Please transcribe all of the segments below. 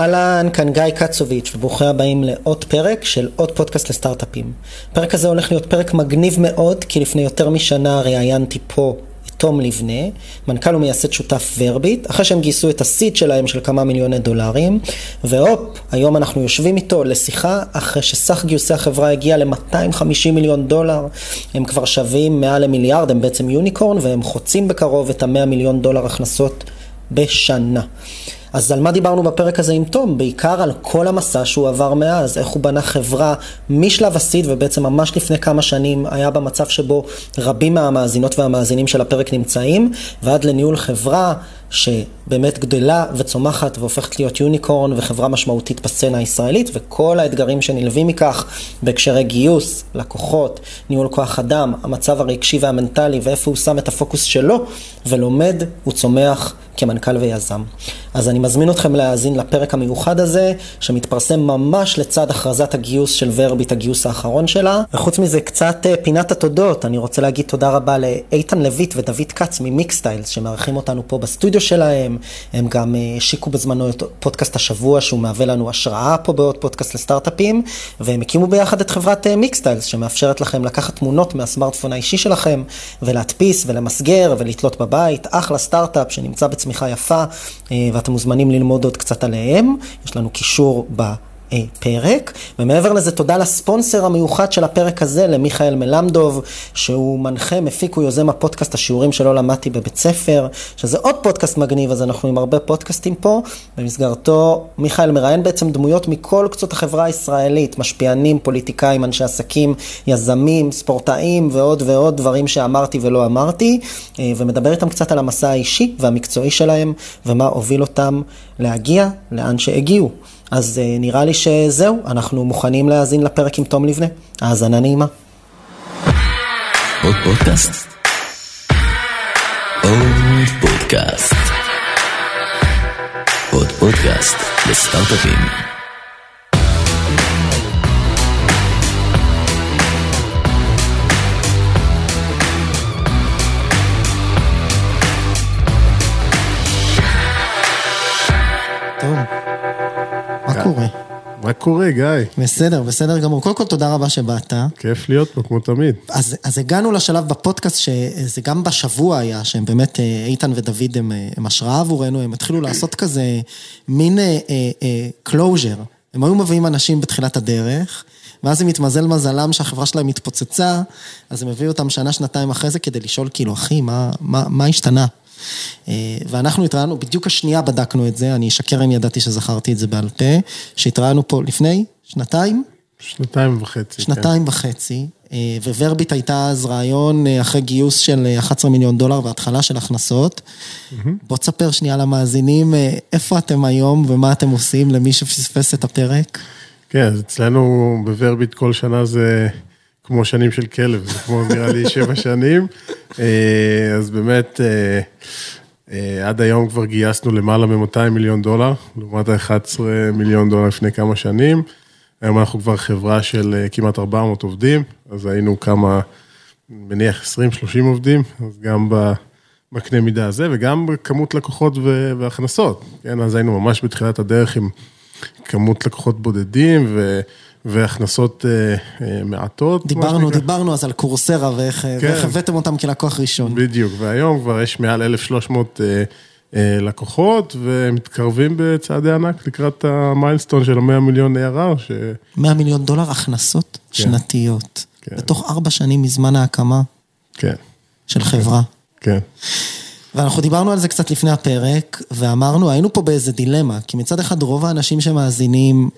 אהלן, כאן גיא קצוביץ', וברוכים הבאים לעוד פרק של עוד פודקאסט לסטארט-אפים. הפרק הזה הולך להיות פרק מגניב מאוד, כי לפני יותר משנה ראיינתי פה את תום לבנה, מנכ"ל ומייסד שותף ורביט, אחרי שהם גייסו את הסיד שלהם של כמה מיליוני דולרים, והופ, היום אנחנו יושבים איתו לשיחה, אחרי שסך גיוסי החברה הגיע ל-250 מיליון דולר, הם כבר שווים מעל למיליארד, הם בעצם יוניקורן, והם חוצים בקרוב את ה-100 מיליון דולר הכנסות בשנה. אז על מה דיברנו בפרק הזה עם תום? בעיקר על כל המסע שהוא עבר מאז, איך הוא בנה חברה משלב הסיד, ובעצם ממש לפני כמה שנים היה במצב שבו רבים מהמאזינות והמאזינים של הפרק נמצאים, ועד לניהול חברה שבאמת גדלה וצומחת והופכת להיות יוניקורן וחברה משמעותית בסצנה הישראלית, וכל האתגרים שנלווים מכך בהקשרי גיוס, לקוחות, ניהול כוח אדם, המצב הרגשי והמנטלי ואיפה הוא שם את הפוקוס שלו, ולומד וצומח כמנכ"ל ויזם. אז אני מזמין אתכם להאזין לפרק המיוחד הזה, שמתפרסם ממש לצד הכרזת הגיוס של ורביט, הגיוס האחרון שלה. וחוץ מזה, קצת אה, פינת התודות, אני רוצה להגיד תודה רבה לאיתן לויט ודוד כץ ממיקסטיילס, שמארחים אותנו פה בסטודיו שלהם. הם גם אה, השיקו בזמנו את פודקאסט השבוע, שהוא מהווה לנו השראה פה בעוד פודקאסט לסטארט-אפים, והם הקימו ביחד את חברת אה, מיקסטיילס, שמאפשרת לכם לקחת תמונות מהסמארטפון האישי שלכם, ולהדפיס ולמסגר ולתלות בבית. אחלה סטארט-אפ שנמצא בצמיחה יפה, ואתם מוזמנים ללמוד עוד קצת עליהם, יש לנו קישור ב... פרק, ומעבר לזה תודה לספונסר המיוחד של הפרק הזה, למיכאל מלמדוב, שהוא מנחה, מפיק, הוא יוזם הפודקאסט השיעורים שלא למדתי בבית ספר, שזה עוד פודקאסט מגניב, אז אנחנו עם הרבה פודקאסטים פה, במסגרתו מיכאל מראיין בעצם דמויות מכל קצות החברה הישראלית, משפיענים, פוליטיקאים, אנשי עסקים, יזמים, ספורטאים ועוד ועוד דברים שאמרתי ולא אמרתי, אה, ומדבר איתם קצת על המסע האישי והמקצועי שלהם, ומה הוביל אותם להגיע לאן שהגיעו. אז uh, נראה לי שזהו, אנחנו מוכנים להאזין לפרק עם תום לבנה. האזנה נעימה. עוד פודקאסט? עוד פודקאסט. עוד פודקאסט לסטארט-אפים. קורה? מה קורה, גיא? בסדר, בסדר גמור. קודם כל, תודה רבה שבאת. כיף להיות פה, כמו תמיד. אז, אז הגענו לשלב בפודקאסט, שזה גם בשבוע היה, שהם באמת, אה, איתן ודוד הם, אה, הם השראה עבורנו, הם התחילו לעשות כזה מין closure. אה, אה, הם היו מביאים אנשים בתחילת הדרך, ואז אם התמזל מזלם שהחברה שלהם התפוצצה, אז הם הביאו אותם שנה, שנתיים אחרי זה כדי לשאול, כאילו, אחי, מה, מה, מה השתנה? אה, ואנחנו התראינו, בדיוק השנייה בדקנו את זה, אני אשקר אם ידעתי שזכרתי את זה בעל פה, שהתראינו פה לפני שנתיים? שנתיים וחצי. כן. שנתיים כן. וחצי, אה, וורביט הייתה אז רעיון אה, אחרי גיוס של 11 מיליון דולר והתחלה של הכנסות. Mm-hmm. בוא תספר שנייה למאזינים, איפה אתם היום ומה אתם עושים למי שפספס את הפרק? כן, אז אצלנו בוורביט כל שנה זה כמו שנים של כלב, זה כמו נראה לי שבע שנים. אז באמת... אה, עד היום כבר גייסנו למעלה מ-200 מיליון דולר, לעומת ה-11 מיליון דולר לפני כמה שנים. היום אנחנו כבר חברה של אה, כמעט 400 עובדים, אז היינו כמה, מניח 20-30 עובדים, אז גם בקנה מידה הזה, וגם בכמות לקוחות והכנסות. כן, אז היינו ממש בתחילת הדרך עם כמות לקוחות בודדים, ו... והכנסות אה, אה, מעטות. דיברנו, דיברנו אז על קורסרה ואיך כן. ואיך הבאתם אותם כלקוח ראשון. בדיוק, והיום כבר יש מעל 1,300 אה, אה, לקוחות, ומתקרבים בצעדי ענק לקראת המיילסטון של ה-100 מיליון ARR. ש... 100 מיליון דולר הכנסות כן. שנתיות. כן. בתוך ארבע שנים מזמן ההקמה. כן. של חברה. כן. ואנחנו דיברנו על זה קצת לפני הפרק, ואמרנו, היינו פה באיזה דילמה, כי מצד אחד רוב האנשים שמאזינים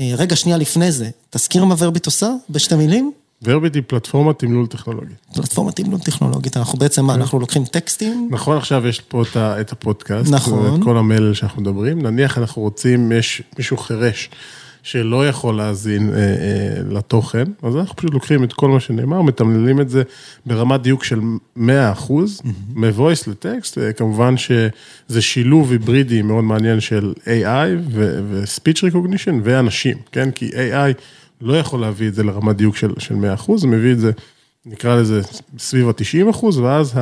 רגע, שנייה לפני זה, תזכיר מה ורביט עושה בשתי מילים? ורביט היא פלטפורמת תמלול טכנולוגית. פלטפורמת תמלול טכנולוגית, אנחנו בעצם, מה, כן. אנחנו לוקחים טקסטים? נכון, עכשיו יש פה את הפודקאסט. נכון. את כל המלל שאנחנו מדברים. נניח אנחנו רוצים, יש מישהו חירש. שלא יכול להאזין אה, אה, לתוכן, אז אנחנו פשוט לוקחים את כל מה שנאמר, מתמללים את זה ברמת דיוק של 100 אחוז, mm-hmm. מ-voice לטקסט, כמובן שזה שילוב היברידי מאוד מעניין של AI ו-speech recognition ואנשים, כן? כי AI לא יכול להביא את זה לרמת דיוק של, של 100 אחוז, הוא מביא את זה, נקרא לזה סביב ה-90 אחוז, ואז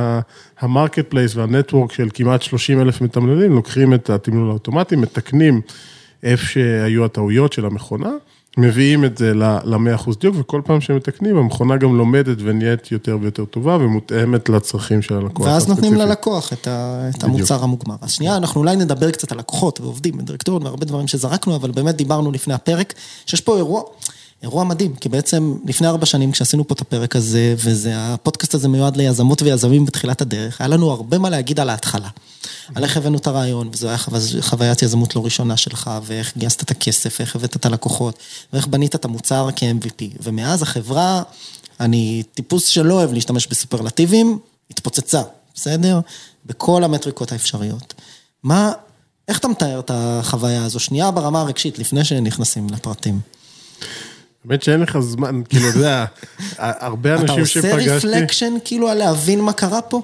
ה marketplace וה network של כמעט 30 אלף מתמללים, לוקחים את התמלול האוטומטי, מתקנים. איפה שהיו הטעויות של המכונה, מביאים את זה ל-100% דיוק, וכל פעם שמתקנים, המכונה גם לומדת ונהיית יותר ויותר טובה ומותאמת לצרכים של הלקוח. ואז נותנים ללקוח את, ה, את המוצר המוגמר. אז שנייה, אנחנו אולי נדבר קצת על לקוחות ועובדים בדירקטוריון והרבה דברים שזרקנו, אבל באמת דיברנו לפני הפרק, שיש פה אירוע, אירוע מדהים, כי בעצם לפני ארבע שנים כשעשינו פה את הפרק הזה, והפודקאסט הזה מיועד ליזמות ויזמים בתחילת הדרך, היה לנו הרבה מה להגיד על ההתחלה. על איך הבאנו את הרעיון, וזו הייתה חוויית יזמות לא ראשונה שלך, ואיך גייסת את הכסף, ואיך הבאת את הלקוחות, ואיך בנית את המוצר כ-MVP. ומאז החברה, אני טיפוס שלא אוהב להשתמש בסופרלטיבים, התפוצצה, בסדר? בכל המטריקות האפשריות. מה, איך אתה מתאר את החוויה הזו? שנייה ברמה הרגשית, לפני שנכנסים לפרטים. האמת שאין לך זמן, כאילו, אתה יודע, הרבה אנשים שפגשתי... אתה עושה רפלקשן כאילו על להבין מה קרה פה?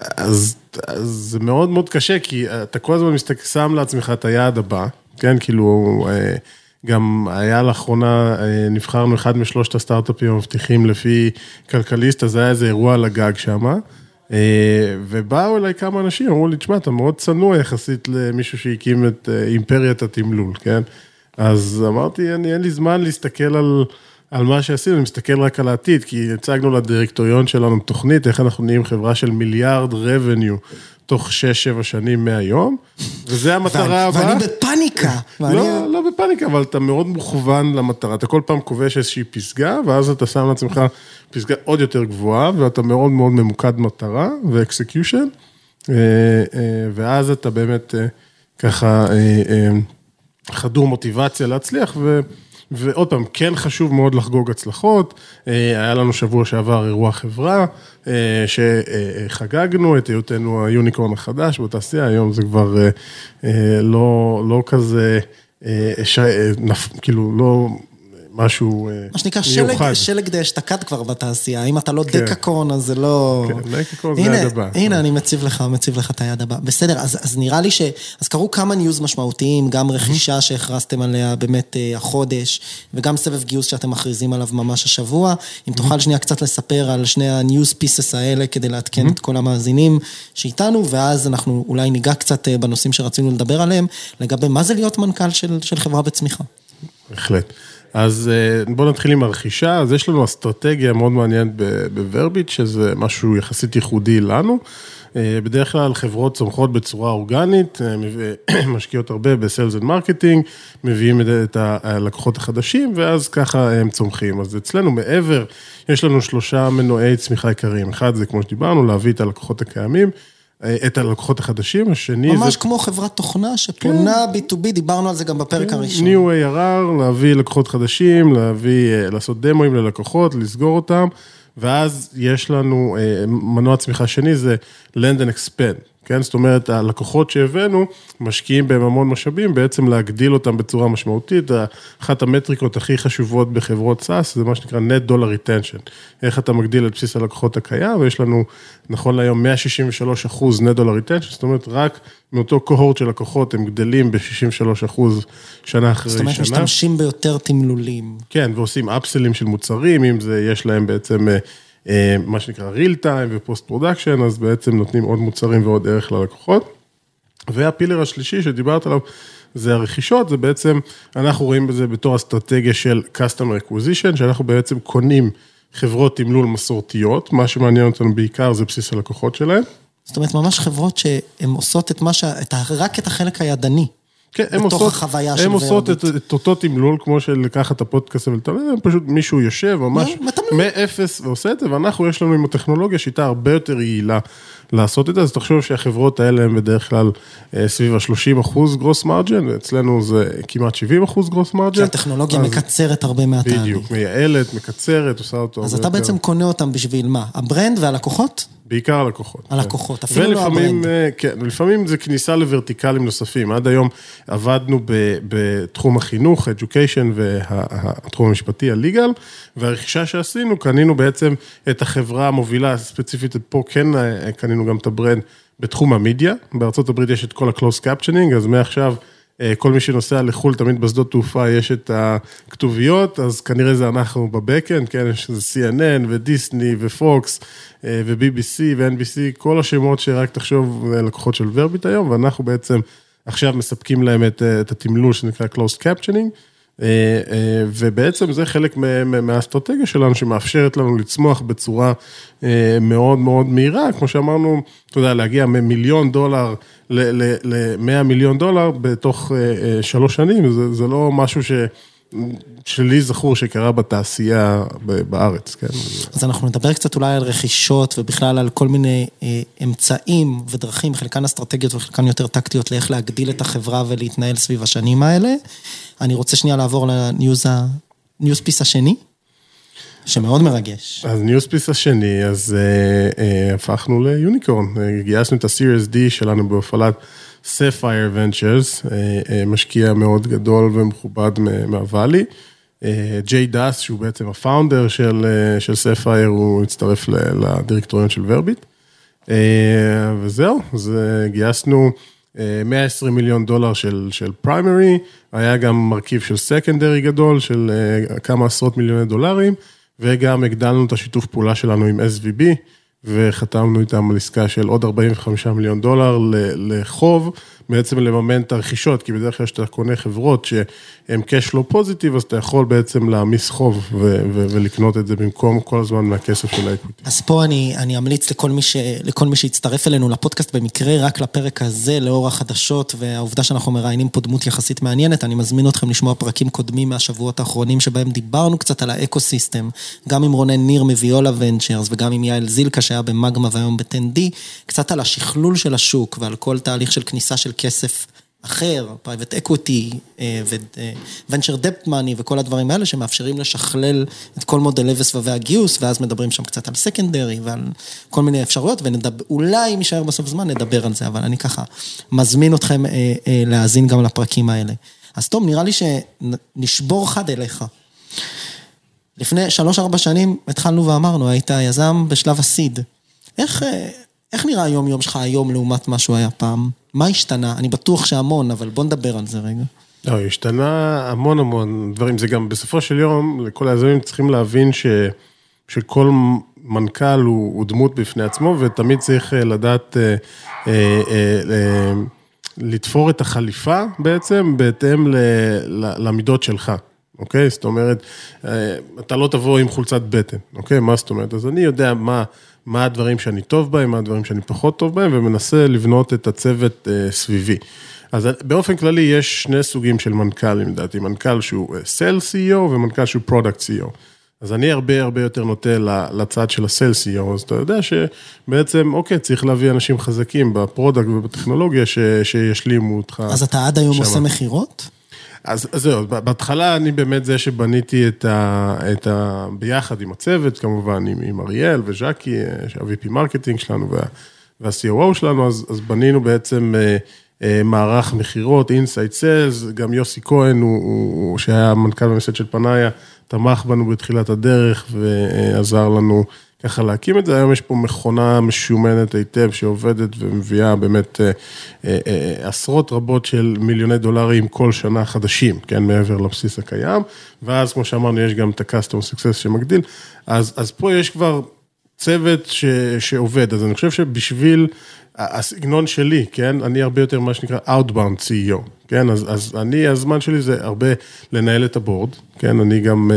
אז, אז זה מאוד מאוד קשה, כי אתה כל הזמן מסתכל, שם לעצמך את היעד הבא, כן, כאילו, אה, גם היה לאחרונה, אה, נבחרנו אחד משלושת הסטארט-אפים המבטיחים לפי כלכליסט, אז היה איזה אירוע על הגג שם, אה, ובאו אליי כמה אנשים, אמרו לי, תשמע, אתה מאוד צנוע יחסית למישהו שהקים את אימפריית התמלול, כן? אז אמרתי, אני, אין לי זמן להסתכל על... על מה שעשינו, אני מסתכל רק על העתיד, כי הצגנו לדירקטוריון שלנו תוכנית, איך אנחנו נהיים חברה של מיליארד revenue תוך 6-7 שנים מהיום, וזה המטרה הבאה. ואני בפאניקה. לא, לא בפאניקה, אבל אתה מאוד מוכוון למטרה, אתה כל פעם כובש איזושהי פסגה, ואז אתה שם לעצמך פסגה עוד יותר גבוהה, ואתה מאוד מאוד ממוקד מטרה ואקסקיושן, אה, אה, ואז אתה באמת אה, ככה חדור מוטיבציה להצליח, ו... ועוד פעם, כן חשוב מאוד לחגוג הצלחות. אה, היה לנו שבוע שעבר אירוע חברה, אה, שחגגנו את היותנו היוניקורן החדש בתעשייה, היום זה כבר אה, לא, לא כזה, כאילו, לא... משהו מיוחד. מה שנקרא שלג, שלג די אשתקד כבר בתעשייה, אם אתה לא כן. decacorn אז זה לא... כן, decacorn זה היעד הבא. הנה, אני מציב לך, מציב לך את היעד הבא. בסדר, אז, אז נראה לי ש... אז קרו כמה news משמעותיים, גם רכישה שהכרזתם עליה באמת אה, החודש, וגם סבב גיוס שאתם מכריזים עליו ממש השבוע. אם תוכל שנייה קצת לספר על שני ה news pieces האלה, כדי לעדכן את כל המאזינים שאיתנו, ואז אנחנו אולי ניגע קצת אה, בנושאים שרצינו לדבר עליהם, לגבי מה זה להיות מנכ"ל של, של חברה בצמיחה. בהחלט. אז אה, בואו נתחיל עם הרכישה, אז יש לנו אסטרטגיה מאוד מעניינת בוורביט, שזה משהו יחסית ייחודי לנו. אה, בדרך כלל חברות צומחות בצורה אורגנית, אה, משקיעות הרבה ב sales and marketing, מביאים את הלקוחות החדשים, ואז ככה הם צומחים. אז אצלנו מעבר, יש לנו שלושה מנועי צמיחה עיקריים. אחד זה, כמו שדיברנו, להביא את הלקוחות הקיימים. את הלקוחות החדשים, השני ממש זה... ממש כמו חברת תוכנה שפונה כן. B2B, דיברנו על זה גם בפרק כן, הראשון. New ARR, להביא לקוחות חדשים, להביא, אה, לעשות דמוים ללקוחות, לסגור אותם, ואז יש לנו, אה, מנוע צמיחה שני זה Land and Expand. כן? זאת אומרת, הלקוחות שהבאנו, משקיעים בהם המון משאבים, בעצם להגדיל אותם בצורה משמעותית. אחת המטריקות הכי חשובות בחברות SaaS, זה מה שנקרא Net Dollar Retention. איך אתה מגדיל את בסיס הלקוחות הקיים, ויש לנו, נכון להיום, 163 אחוז Net Dollar Retention, זאת אומרת, רק מאותו קוהורט של לקוחות, הם גדלים ב-63 אחוז שנה אחרי שנה. זאת אומרת, משתמשים ביותר תמלולים. כן, ועושים upsell ים של מוצרים, אם זה, יש להם בעצם... אה, מה שנקרא real time ו post production, אז בעצם נותנים עוד מוצרים ועוד ערך ללקוחות. וה pillar השלישי שדיברת עליו, זה הרכישות, זה בעצם, אנחנו רואים בזה בתור אסטרטגיה של customer acquisition, שאנחנו בעצם קונים חברות תמלול מסורתיות, מה שמעניין אותנו בעיקר זה בסיס הלקוחות שלהם. זאת אומרת, ממש חברות שהן עושות את מה ש... רק את החלק הידני. כן, הן עושות, הן עושות את, את אותו תמלול, כמו של לקחת את הפודקאסט ולתמלל, פשוט מישהו יושב ממש מאפס ועושה את זה, ואנחנו, יש לנו עם הטכנולוגיה שיטה הרבה יותר יעילה לעשות את זה, אז תחשוב שהחברות האלה הן בדרך כלל אה, סביב ה-30 אחוז גרוס מרג'ן, ואצלנו זה כמעט 70 אחוז גרוס מרג'ן. שהטכנולוגיה מקצרת הרבה מהתהליך. בדיוק, מייעלת, מקצרת, עושה אותו. אז אתה בעצם קונה אותם בשביל מה? הברנד והלקוחות? בעיקר הלקוחות. הלקוחות, אפילו לא הברנד. אה, כן, לפעמים זה כניסה ל vertical ים נוספים. עד היום עבדנו בתחום החינוך, education והתחום המשפטי, ה-legal, והרכישה שעשינו, קנינו בעצם את החברה המובילה, ספציפית פה כן אה, קנינו גם את ה brand בתחום המדיה. בארה"ב יש את כל ה- closed captioning, אז מעכשיו... אה, כל מי שנוסע לחו"ל, תמיד בשדות תעופה יש את הכתוביות, אז כנראה זה אנחנו בבקאנד, כן, יש איזה CNN ודיסני ופוקס אה, ו-BBC ו-NBC, כל השמות שרק תחשוב לקוחות של ורביט היום, ואנחנו בעצם עכשיו מספקים להם את, את התמלול שנקרא closed captioning. אה, אה, ובעצם זה חלק מהאסטרטגיה שלנו שמאפשרת לנו לצמוח בצורה אה, מאוד מאוד מהירה, כמו שאמרנו, אתה יודע, להגיע ממיליון דולר ל-100 מיליון דולר בתוך שלוש שנים, זה, זה לא משהו ש... שלי זכור שקרה בתעשייה בארץ, כן. אז אנחנו נדבר קצת אולי על רכישות ובכלל על כל מיני אה, אמצעים ודרכים, חלקן אסטרטגיות וחלקן יותר טקטיות לאיך להגדיל את החברה ולהתנהל סביב השנים האלה. אני רוצה שנייה לעבור לניוז פיס השני, שמאוד מרגש. אז news piece השני, אז אה, אה, הפכנו ליוניקורן, גייסנו את ה-Series D שלנו בהובלת... ספייר ונצ'רס, אה, אה, משקיע מאוד גדול ומכובד מה Valley. ג'יי דאס, שהוא בעצם ה founder של, אה, של ספייר, הוא הצטרף לדירקטוריון של ורביט. וזהו, אז גייסנו 120 מיליון דולר של, של primary, היה גם מרכיב של secondary גדול של כמה עשרות מיליוני דולרים, וגם הגדלנו את השיתוף פעולה שלנו עם SVB. וחתמנו איתם על עסקה של עוד 45 מיליון דולר לחוב, בעצם לממן את הרכישות, כי בדרך כלל כשאתה קונה חברות שהן cash flow positive, אז אתה יכול בעצם להעמיס חוב ו- ו- ולקנות את זה במקום כל הזמן מהכסף של ה equity. אז פה אני, אני אמליץ לכל מי, ש, לכל מי שיצטרף אלינו לפודקאסט במקרה, רק לפרק הזה, לאור החדשות והעובדה שאנחנו מראיינים פה דמות יחסית מעניינת, אני מזמין אתכם לשמוע פרקים קודמים מהשבועות האחרונים, שבהם דיברנו קצת על האקו-סיסטם, גם עם רונן ניר מוויולה ונצ'רס וגם עם יעל זילקה שהיה במגמה והיום ב-10D, קצת על השכלול של השוק ועל כל תהליך של כניסה של כסף אחר, private equity ו-venture debt money וכל הדברים האלה שמאפשרים לשכלל את כל מודלי וסבבי הגיוס, ואז מדברים שם קצת על secondary ועל כל מיני אפשרויות, ואולי אם יישאר בסוף זמן נדבר על זה, אבל אני ככה מזמין אתכם אה, אה, להאזין גם לפרקים האלה. אז תום, נראה לי שנשבור חד אליך. לפני שלוש-ארבע שנים התחלנו ואמרנו, היית יזם בשלב הסיד. איך... אה, איך נראה היום-יום שלך היום לעומת מה שהוא היה פעם? מה השתנה? אני בטוח שהמון, אבל בוא נדבר על זה רגע. לא, השתנה המון המון דברים. זה גם בסופו של יום, לכל היזמים צריכים להבין ש, שכל מנכ"ל הוא, הוא דמות בפני עצמו, ותמיד צריך אה, לדעת אה, אה, אה, אה, לתפור את החליפה בעצם, בהתאם ל, ל, למידות שלך. אוקיי? זאת אומרת, אה, אתה לא תבוא עם חולצת בטן, אוקיי? מה זאת אומרת? אז אני יודע מה, מה הדברים שאני טוב בהם, מה הדברים שאני פחות טוב בהם, ומנסה לבנות את הצוות אה, סביבי. אז באופן כללי יש שני סוגים של מנכ"לים, לדעתי, מנכ"ל שהוא sales אה, CEO ומנכ"ל שהוא product CEO. אז אני הרבה הרבה יותר נוטה לצד של ה sales CEO, אז אתה יודע שבעצם, אוקיי, צריך להביא אנשים חזקים ב product ובטכנולוגיה ש, שישלימו אותך. אז אתה עד היום שמה. עושה מכירות? אז זהו, בהתחלה אני באמת זה שבניתי את ה... את ה ביחד עם הצוות, כמובן, עם, עם אריאל וז'קי, שה-VP marketing שלנו וה, וה-COO שלנו, אז, אז בנינו בעצם אה, אה, מערך מכירות, inside sales, גם יוסי כהן, הוא, הוא, שהיה מנכ"ל במסד של פנאיה, תמך בנו בתחילת הדרך ועזר לנו. ככה להקים את זה. היום יש פה מכונה משומנת היטב שעובדת ומביאה באמת אה, אה, אה, עשרות רבות של מיליוני דולרים כל שנה חדשים, כן, מעבר לבסיס הקיים. ואז, כמו שאמרנו, יש גם את ה-Custom Success שמגדיל. אז, אז פה יש כבר צוות ש, שעובד, אז אני חושב שבשביל... הסגנון שלי, כן, אני הרבה יותר מה שנקרא Outbound CEO, כן, אז, אז אני, הזמן שלי זה הרבה לנהל את הבורד, כן, אני גם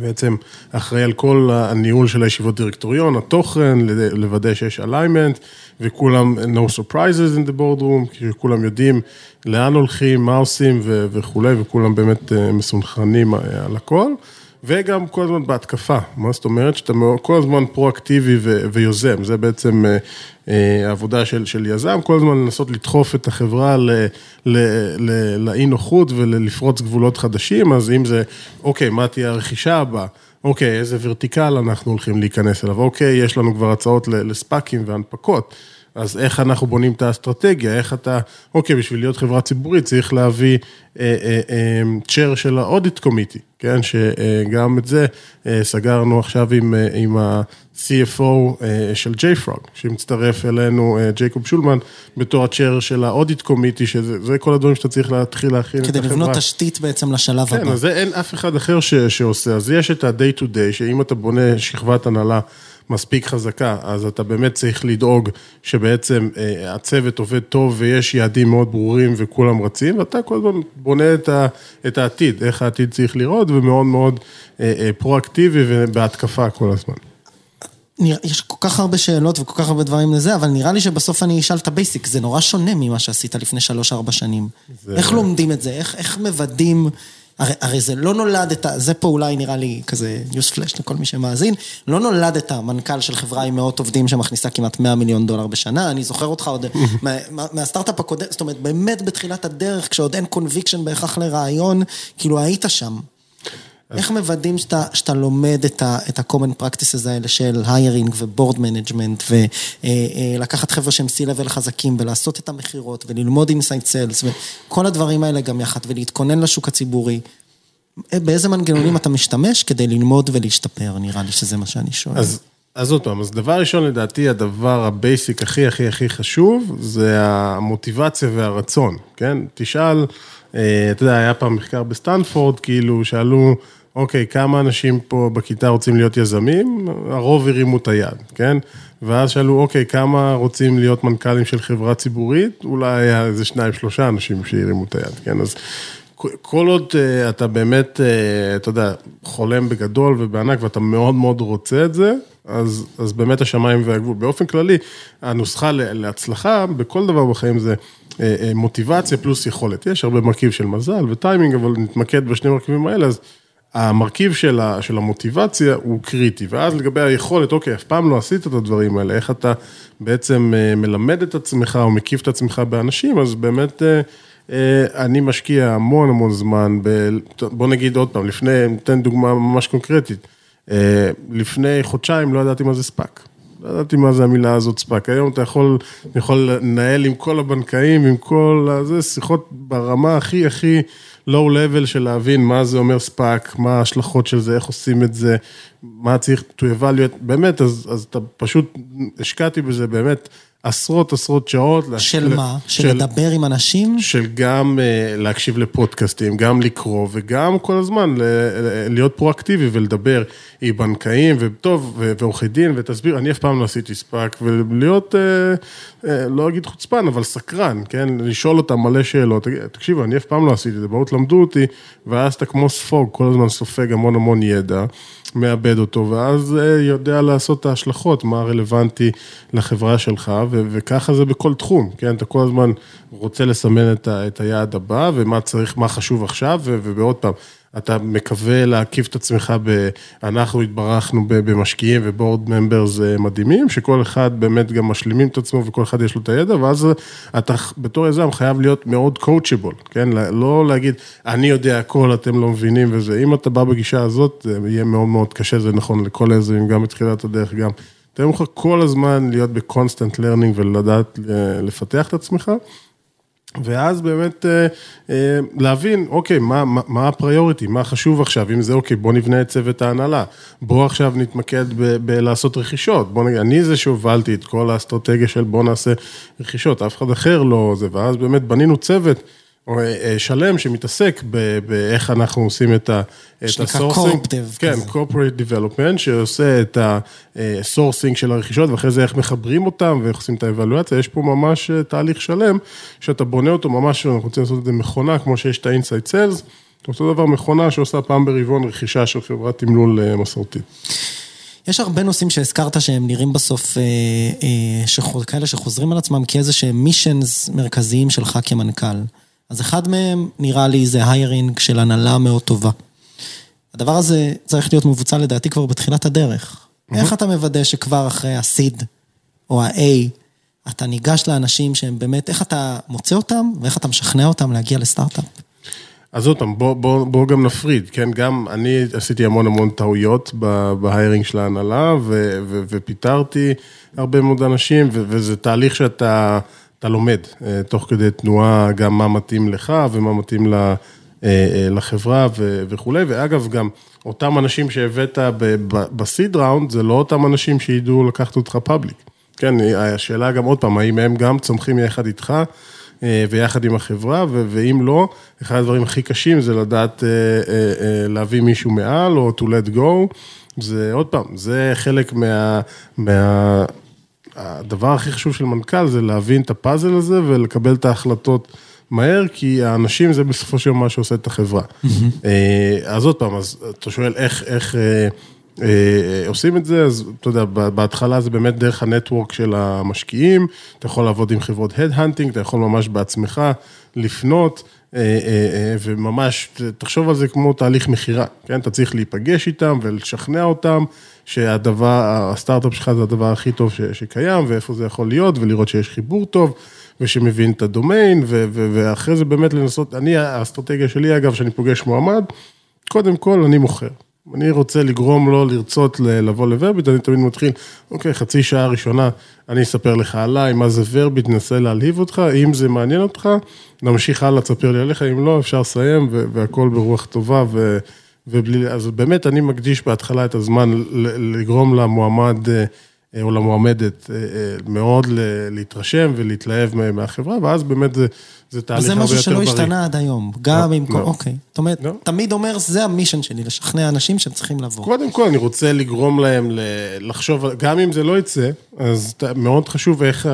בעצם אחראי על כל הניהול של הישיבות דירקטוריון, התוכן, לוודא שיש alignment, וכולם, no surprises in the boardroom, כי כולם יודעים לאן הולכים, מה עושים וכולי, וכולם באמת אה, מסונכרנים על הכל. וגם כל הזמן בהתקפה, מה זאת אומרת? שאתה כל הזמן פרואקטיבי ויוזם, זה בעצם אה, אה, העבודה של, של יזם, כל הזמן לנסות לדחוף את החברה לאי נוחות ולפרוץ גבולות חדשים, אז אם זה, אוקיי, מה תהיה הרכישה הבאה? אוקיי, איזה ורטיקל אנחנו הולכים להיכנס אליו? אוקיי, יש לנו כבר הצעות לספאקים והנפקות. אז איך אנחנו בונים את האסטרטגיה, איך אתה, אוקיי, בשביל להיות חברה ציבורית צריך להביא אה, אה, אה, צ'ר של האודיט קומיטי, כן, שגם את זה סגרנו עכשיו עם, עם ה-CFO של JFrog, שמצטרף אלינו, ג'ייקוב שולמן, בתור הצ'ר של האודיט קומיטי, שזה כל הדברים שאתה צריך להתחיל להכין את החברה. כדי לבנות תשתית בעצם לשלב כן, הבא. כן, אז זה אין אף אחד אחר ש, שעושה, אז יש את ה-day to day, שאם אתה בונה שכבת הנהלה, מספיק חזקה, אז אתה באמת צריך לדאוג שבעצם אה, הצוות עובד טוב ויש יעדים מאוד ברורים וכולם רצים, ואתה כל הזמן בונה את, ה, את העתיד, איך העתיד צריך לראות, ומאוד מאוד אה, אה, פרואקטיבי ובהתקפה כל הזמן. יש כל כך הרבה שאלות וכל כך הרבה דברים לזה, אבל נראה לי שבסוף אני אשאל את ה basic, זה נורא שונה ממה שעשית לפני שלוש-ארבע שנים. זה... איך לומדים את זה? איך, איך מוודאים... הרי, הרי זה לא נולדת, זה פה אולי נראה לי כזה news flash לכל מי שמאזין, לא נולדת מנכ"ל של חברה עם מאות עובדים שמכניסה כמעט 100 מיליון דולר בשנה, אני זוכר אותך עוד מה, מה, מהסטארט-אפ הקודם, זאת אומרת, באמת בתחילת הדרך, כשעוד אין conviction בהכרח לרעיון, כאילו היית שם. איך מוודאים שאתה, שאתה לומד את ה-common practices האלה של hiring ו-board management ולקחת חבר'ה שהם C-level חזקים ולעשות את המכירות וללמוד inside sales וכל הדברים האלה גם יחד ולהתכונן לשוק הציבורי. באיזה מנגנונים אתה משתמש כדי ללמוד ולהשתפר, נראה לי שזה מה שאני שואל. אז, אז עוד פעם, אז דבר ראשון לדעתי, הדבר ה basic הכי הכי הכי חשוב, זה המוטיבציה והרצון, כן? תשאל, אה, אתה יודע, היה פעם מחקר בסטנפורד, כאילו, שאלו... אוקיי, כמה אנשים פה בכיתה רוצים להיות יזמים? הרוב הרימו את היד, כן? ואז שאלו, אוקיי, כמה רוצים להיות מנכ"לים של חברה ציבורית? אולי היה איזה שניים, שלושה אנשים שהרימו את היד, כן? אז כל עוד אה, אתה באמת, אה, אתה יודע, חולם בגדול ובענק ואתה מאוד מאוד רוצה את זה, אז, אז באמת השמיים הם הגבול. באופן כללי, הנוסחה להצלחה בכל דבר בחיים זה uh, מוטיבציה פלוס יכולת. יש הרבה מרכיב של מזל וטיימינג, אבל נתמקד בשני מרכיבים האלה, אז... המרכיב של, ה, של המוטיבציה הוא קריטי, ואז לגבי היכולת, אוקיי, אף פעם לא עשית את הדברים האלה, איך אתה בעצם אה, מלמד את עצמך או מקיף את עצמך באנשים, אז באמת אה, אה, אני משקיע המון המון זמן, ב, בוא נגיד עוד פעם, לפני, ניתן דוגמה ממש קונקרטית, לפני חודשיים לא ידעתי מה זה ספאק. לא ידעתי מה זה המילה הזאת SPAC. היום אתה יכול, יכול לנהל עם כל הבנקאים, עם כל הזה, שיחות ברמה הכי הכי... low level של להבין מה זה אומר SPAC, מה ההשלכות של זה, איך עושים את זה, מה צריך to evaluate, באמת, אז, אז אתה פשוט, השקעתי בזה באמת עשרות עשרות שעות. של לה... מה? של, של לדבר עם אנשים? של גם אה, להקשיב לפודקאסטים, גם לקרוא, וגם כל הזמן להיות פרואקטיבי ולדבר עם בנקאים, וטוב, ועורכי דין, ותסביר, אני אף פעם לא עשיתי SPAC, ולהיות, אה, אה, לא אגיד חוצפן, אבל סקרן, כן? לשאול אותם מלא שאלות, תקשיבו, אני אף פעם לא עשיתי את זה, בואו תלמדו אותי, ואז אתה כמו ספוג, כל הזמן סופג המון המון ידע. מעבד אותו, ואז אה, יודע לעשות את ההשלכות, מה רלוונטי לחברה שלך, ו- וככה זה בכל תחום, כן? אתה כל הזמן רוצה לסמן את, ה- את היעד הבא, ומה צריך, מה חשוב עכשיו, ו- ובעוד פעם. אתה מקווה להקיף את עצמך ב... אנחנו התברכנו במשקיעים ו-board members אה, מדהימים, שכל אחד באמת גם משלימים את עצמו וכל אחד יש לו את הידע, ואז אתה בתור יזם חייב להיות מאוד coachable, כן? לא להגיד, אני יודע הכל, אתם לא מבינים וזה. אם אתה בא בגישה הזאת, זה יהיה מאוד מאוד קשה, זה נכון לכל היזמים, גם בתחילת הדרך, גם. תלך כל הזמן להיות ב-constant learning ולדעת אה, לפתח את עצמך. ואז באמת אה, אה, להבין, אוקיי, מה, מה, ה-priority, מה חשוב עכשיו, אם זה אוקיי, בוא נבנה את צוות ההנהלה, בוא עכשיו נתמקד בלעשות רכישות, בוא נגיד, אני זה שהובלתי את כל האסטרטגיה של בוא נעשה רכישות, אף אחד אחר לא זה, ואז באמת בנינו צוות. או אה, שלם שמתעסק באיך אנחנו עושים את ה-sourcing. שנקרא corp dev. כן, corporate development, שעושה את ה-sourcing של הרכישות, ואחרי זה איך מחברים אותם ואיך עושים את האבלואציה. יש פה ממש אה, תהליך שלם, שאתה בונה אותו ממש, אנחנו רוצים לעשות את זה מכונה, כמו שיש את ה-inside sales, אותו דבר מכונה שעושה פעם ברבעון רכישה של חברת תמלול אה, מסורתית. יש הרבה נושאים שהזכרת שהם נראים בסוף אה, אה, שחוז, כאלה שחוזרים על עצמם כאיזה שהם מישנס מרכזיים שלך כמנכ"ל. אז אחד מהם, נראה לי, זה היירינג של הנהלה מאוד טובה. הדבר הזה צריך להיות מבוצע לדעתי כבר בתחילת הדרך. Mm-hmm. איך אתה מוודא שכבר אחרי ה-seed או ה-A, אתה ניגש לאנשים שהם באמת, איך אתה מוצא אותם ואיך אתה משכנע אותם להגיע לסטארט-אפ? אז עוד פעם, בוא, בוא, בוא גם נפריד, כן? גם אני עשיתי המון המון טעויות בהיירינג של ההנהלה, ו, ו, ופיטרתי הרבה מאוד אנשים, ו, וזה תהליך שאתה... אתה לומד אה, תוך כדי תנועה גם מה מתאים לך ומה מתאים אה, אה, לחברה וכולי, ואגב גם אותם אנשים שהבאת בסיד ראונד, זה לא אותם אנשים שידעו לקחת אותך פאבליק. כן, השאלה גם עוד פעם, האם הם גם צומחים יחד איתך ויחד עם החברה, ואם לא, אחד הדברים הכי קשים זה לדעת להביא מישהו מעל או to let go. זה עוד פעם, זה חלק מה... מה... הדבר הכי חשוב של מנכ"ל זה להבין את הפאזל הזה ולקבל את ההחלטות מהר, כי האנשים זה בסופו של יום מה שעושה את החברה. אה, אז עוד פעם, אז אתה שואל איך, איך אה, עושים את זה, אז אתה יודע, בהתחלה זה באמת דרך ה-network של המשקיעים, אתה יכול לעבוד עם חברות head hunting, אתה יכול ממש בעצמך לפנות. אה, אה, אה, וממש, תחשוב על זה כמו תהליך מכירה, כן? אתה צריך להיפגש איתם ולשכנע אותם שהדבר, הסטארט-אפ שלך זה הדבר הכי טוב שקיים, ואיפה זה יכול להיות, ולראות שיש חיבור טוב, ושמבין את ה-domain, ו, ו, ואחרי זה באמת לנסות, אני, האסטרטגיה שלי, אגב, שאני פוגש מועמד, קודם כל אני מוכר. אני רוצה לגרום לו לרצות לבוא לוורביט, אני תמיד מתחיל, אוקיי, חצי שעה ראשונה, אני אספר לך עליי, מה זה ורביט, ננסה להלהיב אותך, אם זה מעניין אותך, נמשיך הלאה, תספר לי עליך, אם לא, אפשר לסיים, והכל ברוח טובה, ו- ובלי, אז באמת אני מקדיש בהתחלה את הזמן לגרום למועמד אה, או למועמדת אה, אה, מאוד להתרשם ולהתלהב מהחברה, ואז באמת זה, זה תהליך הרבה יותר בריא. וזה משהו שלא השתנה עד היום, גם לא, כל, לא. אוקיי. זאת אומרת, לא. תמיד אומר, זה המישן שלי, לשכנע אנשים שהם צריכים לבוא. קודם כל, אני רוצה לגרום להם לחשוב, גם אם זה לא יצא, אז מאוד חשוב איך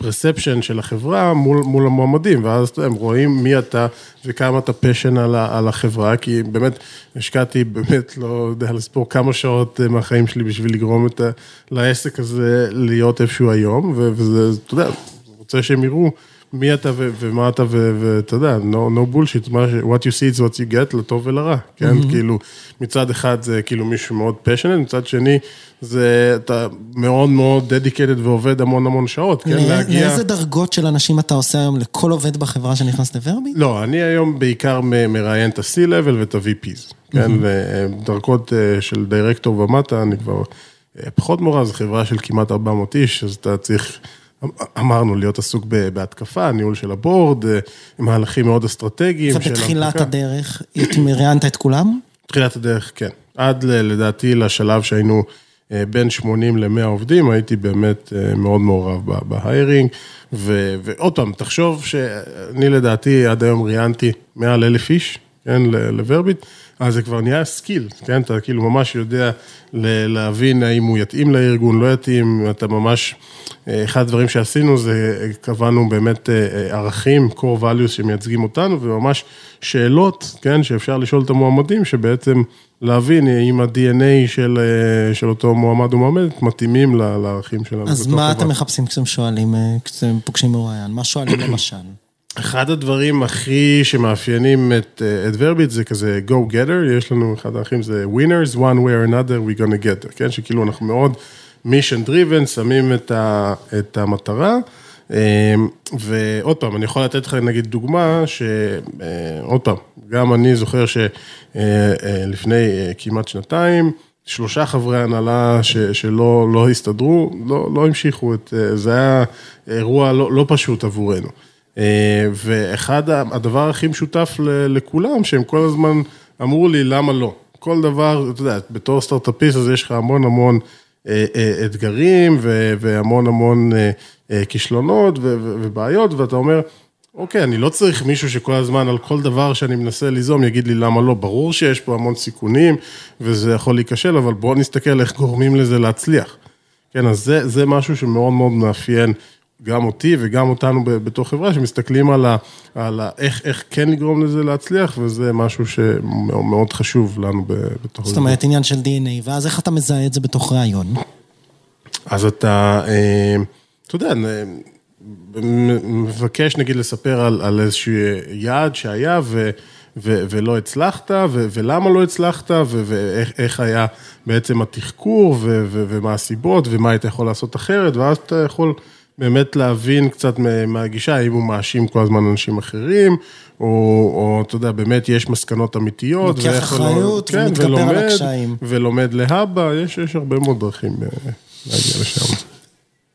הפרספשן של החברה מול, מול המועמדים, ואז הם רואים מי אתה וכמה אתה פשן על, על החברה, כי באמת השקעתי, באמת, לא יודע לספור כמה שעות מהחיים שלי בשביל לגרום את ה, לעסק הזה להיות איפשהו היום, וזה, אתה יודע, רוצה שהם יראו. מי אתה ו- ומה אתה ואתה יודע, no, no bullshit, what you see is what you get, לטוב ולרע, כן? Mm-hmm. כאילו, מצד אחד זה כאילו מישהו מאוד passionate, מצד שני, זה אתה מאוד מאוד dedicated ועובד המון המון שעות, כן? להגיע... לאיזה דרגות של אנשים אתה עושה היום לכל עובד בחברה שנכנס לוורבי? לא, אני היום בעיקר מראיין את ה-C-Level ואת ה-VPs, כן? Mm-hmm. דרגות אה, של דירקטור ומטה, אני כבר אה, פחות מורה, זו חברה של כמעט 400 איש, אז אתה צריך... אמרנו, להיות עסוק בהתקפה, ניהול של הבורד, אה, מהלכים מאוד אסטרטגיים. ובתחילת הדרך, ראיינת את כולם? בתחילת הדרך, כן. עד לדעתי לשלב שהיינו אה, בין 80 ל-100 עובדים, הייתי באמת אה, מאוד מעורב בהיירינג. ועוד פעם, תחשוב שאני לדעתי עד היום ראיינתי מעל אלף איש, כן, לוורביט. אז זה כבר נהיה skill, כן? אתה כאילו ממש יודע להבין האם הוא יתאים לארגון, לא יתאים, אתה ממש, אה, אחד הדברים שעשינו זה קבענו באמת אה, ערכים, core values שמייצגים אותנו, וממש שאלות, כן, שאפשר לשאול את המועמדים, שבעצם להבין אם ה-DNA של, אה, של אותו מועמד או מועמדת מתאימים לערכים שלנו. אז מה אתם מחפשים כשאתם שואלים, כשאתם פוגשים מרואיין? מה שואלים למשל? אחד הדברים הכי שמאפיינים את, את ורביט זה כזה go getter, יש לנו אחד האחים זה winners, one way or another we gonna get כן? שכאילו אנחנו מאוד mission driven, שמים את, ה, את המטרה. ועוד פעם, אני יכול לתת לך נגיד דוגמה, שעוד פעם, גם אני זוכר שלפני כמעט שנתיים, שלושה חברי הנהלה ש, שלא לא הסתדרו, לא, לא המשיכו את, זה היה אירוע לא, לא פשוט עבורנו. ואחד, הדבר הכי משותף לכולם, שהם כל הזמן אמרו לי, למה לא? כל דבר, אתה יודע, בתור סטארט-אפיסט, אז יש לך המון המון אתגרים והמון המון כישלונות ובעיות, ואתה אומר, אוקיי, אני לא צריך מישהו שכל הזמן על כל דבר שאני מנסה ליזום יגיד לי למה לא, ברור שיש פה המון סיכונים וזה יכול להיכשל, אבל בואו נסתכל איך גורמים לזה להצליח. כן, אז זה, זה משהו שמאוד מאוד מאפיין גם אותי וגם אותנו בתור חברה, שמסתכלים על, ה, על ה, איך, איך כן לגרום לזה להצליח, וזה משהו שמאוד חשוב לנו בתור... זאת אומרת, עניין של DNA, ואז איך אתה מזהה את זה בתוך ראיון? אז אתה, אה, אתה יודע, מבקש נגיד לספר על, על איזשהו יעד שהיה ו, ו, ולא הצלחת, ו, ולמה לא הצלחת, ו, ואיך היה בעצם התחקור, ו, ו, ומה הסיבות, ומה היית יכול לעשות אחרת, ואז אתה יכול... באמת להבין קצת מהגישה, האם הוא מאשים כל הזמן אנשים אחרים, או, או אתה יודע, באמת יש מסקנות אמיתיות. לוקח אחריות כן, ומתגבר ולומד, על הקשיים. ולומד להבא, יש, יש הרבה מאוד דרכים אה, להגיע לשם.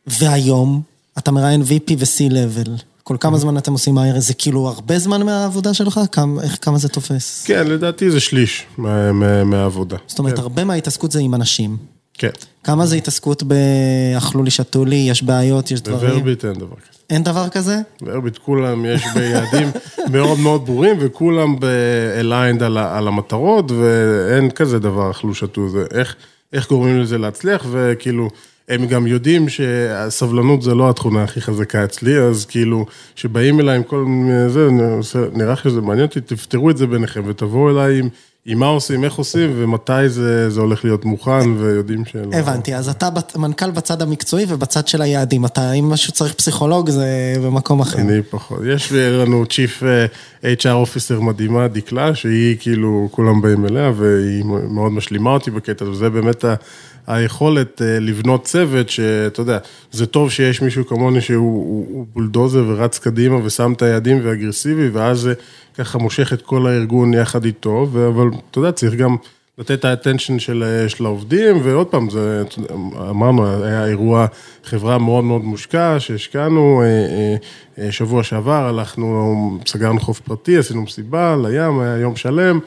והיום, אתה מראיין VP ו-C-Level. כל כמה זמן אתם עושים מהר? זה כאילו הרבה זמן מהעבודה שלך? כמה, איך, כמה זה תופס? כן, לדעתי זה שליש מה, מה, מהעבודה. זאת אומרת, כן. הרבה מההתעסקות זה עם אנשים. כן. כמה זה התעסקות באכלו לי, שתו לי, יש בעיות, יש דברים? בוורביט אין דבר כזה. אין דבר כזה? בוורביט כולם יש ביעדים מאוד מאוד ברורים, וכולם ב-aligned על, על המטרות, ואין כזה דבר אכלו, שתו, זה איך, איך גורמים לזה להצליח, וכאילו, הם גם יודעים שהסבלנות זה לא התכונה הכי חזקה אצלי, אז כאילו, שבאים אליי עם כל מיני, זה, נראה לך שזה מעניין אותי, תפתרו את זה ביניכם ותבואו אליי עם... עם מה עושים, איך עושים ומתי זה, זה הולך להיות מוכן ויודעים שלא... הבנתי, אז אתה מנכ"ל בצד המקצועי ובצד של היעדים, אתה, אם משהו צריך פסיכולוג זה במקום אחר. אני פחות, יש לנו Chief אה, HR Officer מדהימה, דקלה, שהיא כאילו, כולם באים אליה והיא מאוד משלימה אותי בקטע, וזה באמת ה... היכולת אה, לבנות צוות, שאתה יודע, זה טוב שיש מישהו כמוני שהוא בולדוזר ורץ קדימה ושם את היעדים ואגרסיבי, ואז זה ככה מושך את כל הארגון יחד איתו, אבל אתה יודע, צריך גם לתת את האטנשן של, אה, של העובדים, ועוד פעם, זה, אמרנו, היה אירוע, חברה מאוד מאוד מושקע, שהשקענו, אה, שבוע שעבר הלכנו, סגרנו חוף פרטי, עשינו מסיבה לים, היה יום שלם.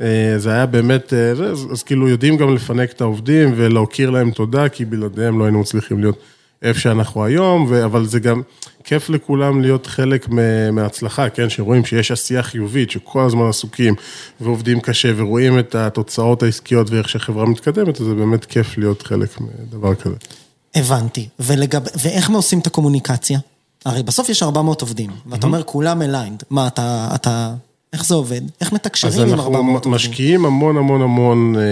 אה, זה היה באמת, אה, זה, אז, אז כאילו יודעים גם לפנק את העובדים ולהכיר להם תודה, כי בלעדיהם לא היינו מצליחים להיות איפה שאנחנו היום, ו, אבל זה גם כיף לכולם להיות חלק מההצלחה, כן, שרואים שיש עשייה חיובית, שכל הזמן עסוקים ועובדים קשה ורואים את התוצאות העסקיות ואיך שהחברה מתקדמת, אז זה באמת כיף להיות חלק מדבר כזה. הבנתי, ולגב... ואיך עושים את הקומוניקציה? הרי בסוף יש 400 עובדים, ואתה אומר כולם אליינד, מה אתה, אתה איך זה עובד? איך מתקשרים עם 400 עובדים? אז אנחנו משקיעים המון המון המון אה,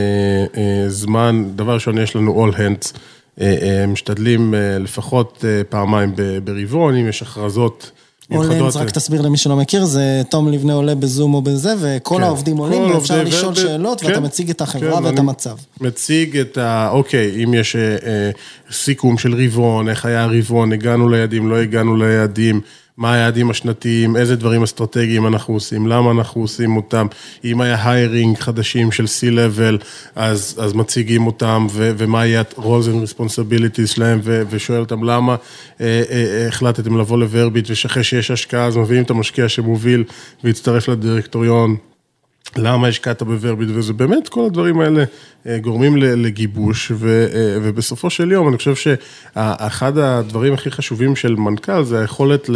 אה, זמן, דבר ראשון, יש לנו all hands, אה, אה, משתדלים אה, לפחות אה, פעמיים ברבעון, אם יש הכרזות. אולנס, רק תסביר למי שלא מכיר, זה תום לבנה עולה בזום או בזה, וכל כן, העובדים עולים, ואפשר לשאול שאלות, כן, ואתה מציג את החברה כן, ואת המצב. מציג את ה... אוקיי, אם יש אה, אה, סיכום של רבעון, איך היה הרבעון, הגענו ליעדים, לא הגענו ליעדים. מה היעדים השנתיים, איזה דברים אסטרטגיים אנחנו עושים, למה אנחנו עושים אותם, אם היה היירינג חדשים של C-Level, אז, אז מציגים אותם, ו, ומה יהיה ה-roles and responsibilities שלהם, ו, ושואל אותם למה אה, אה, החלטתם לבוא לוורביט, ושאחרי שיש השקעה, אז מביאים את המשקיע שמוביל והצטרף לדירקטוריון. למה השקעת בוורביט, וזה באמת, כל הדברים האלה אה, גורמים לגיבוש, ו, אה, ובסופו של יום, אני חושב שאחד הדברים הכי חשובים של מנכ"ל, זה היכולת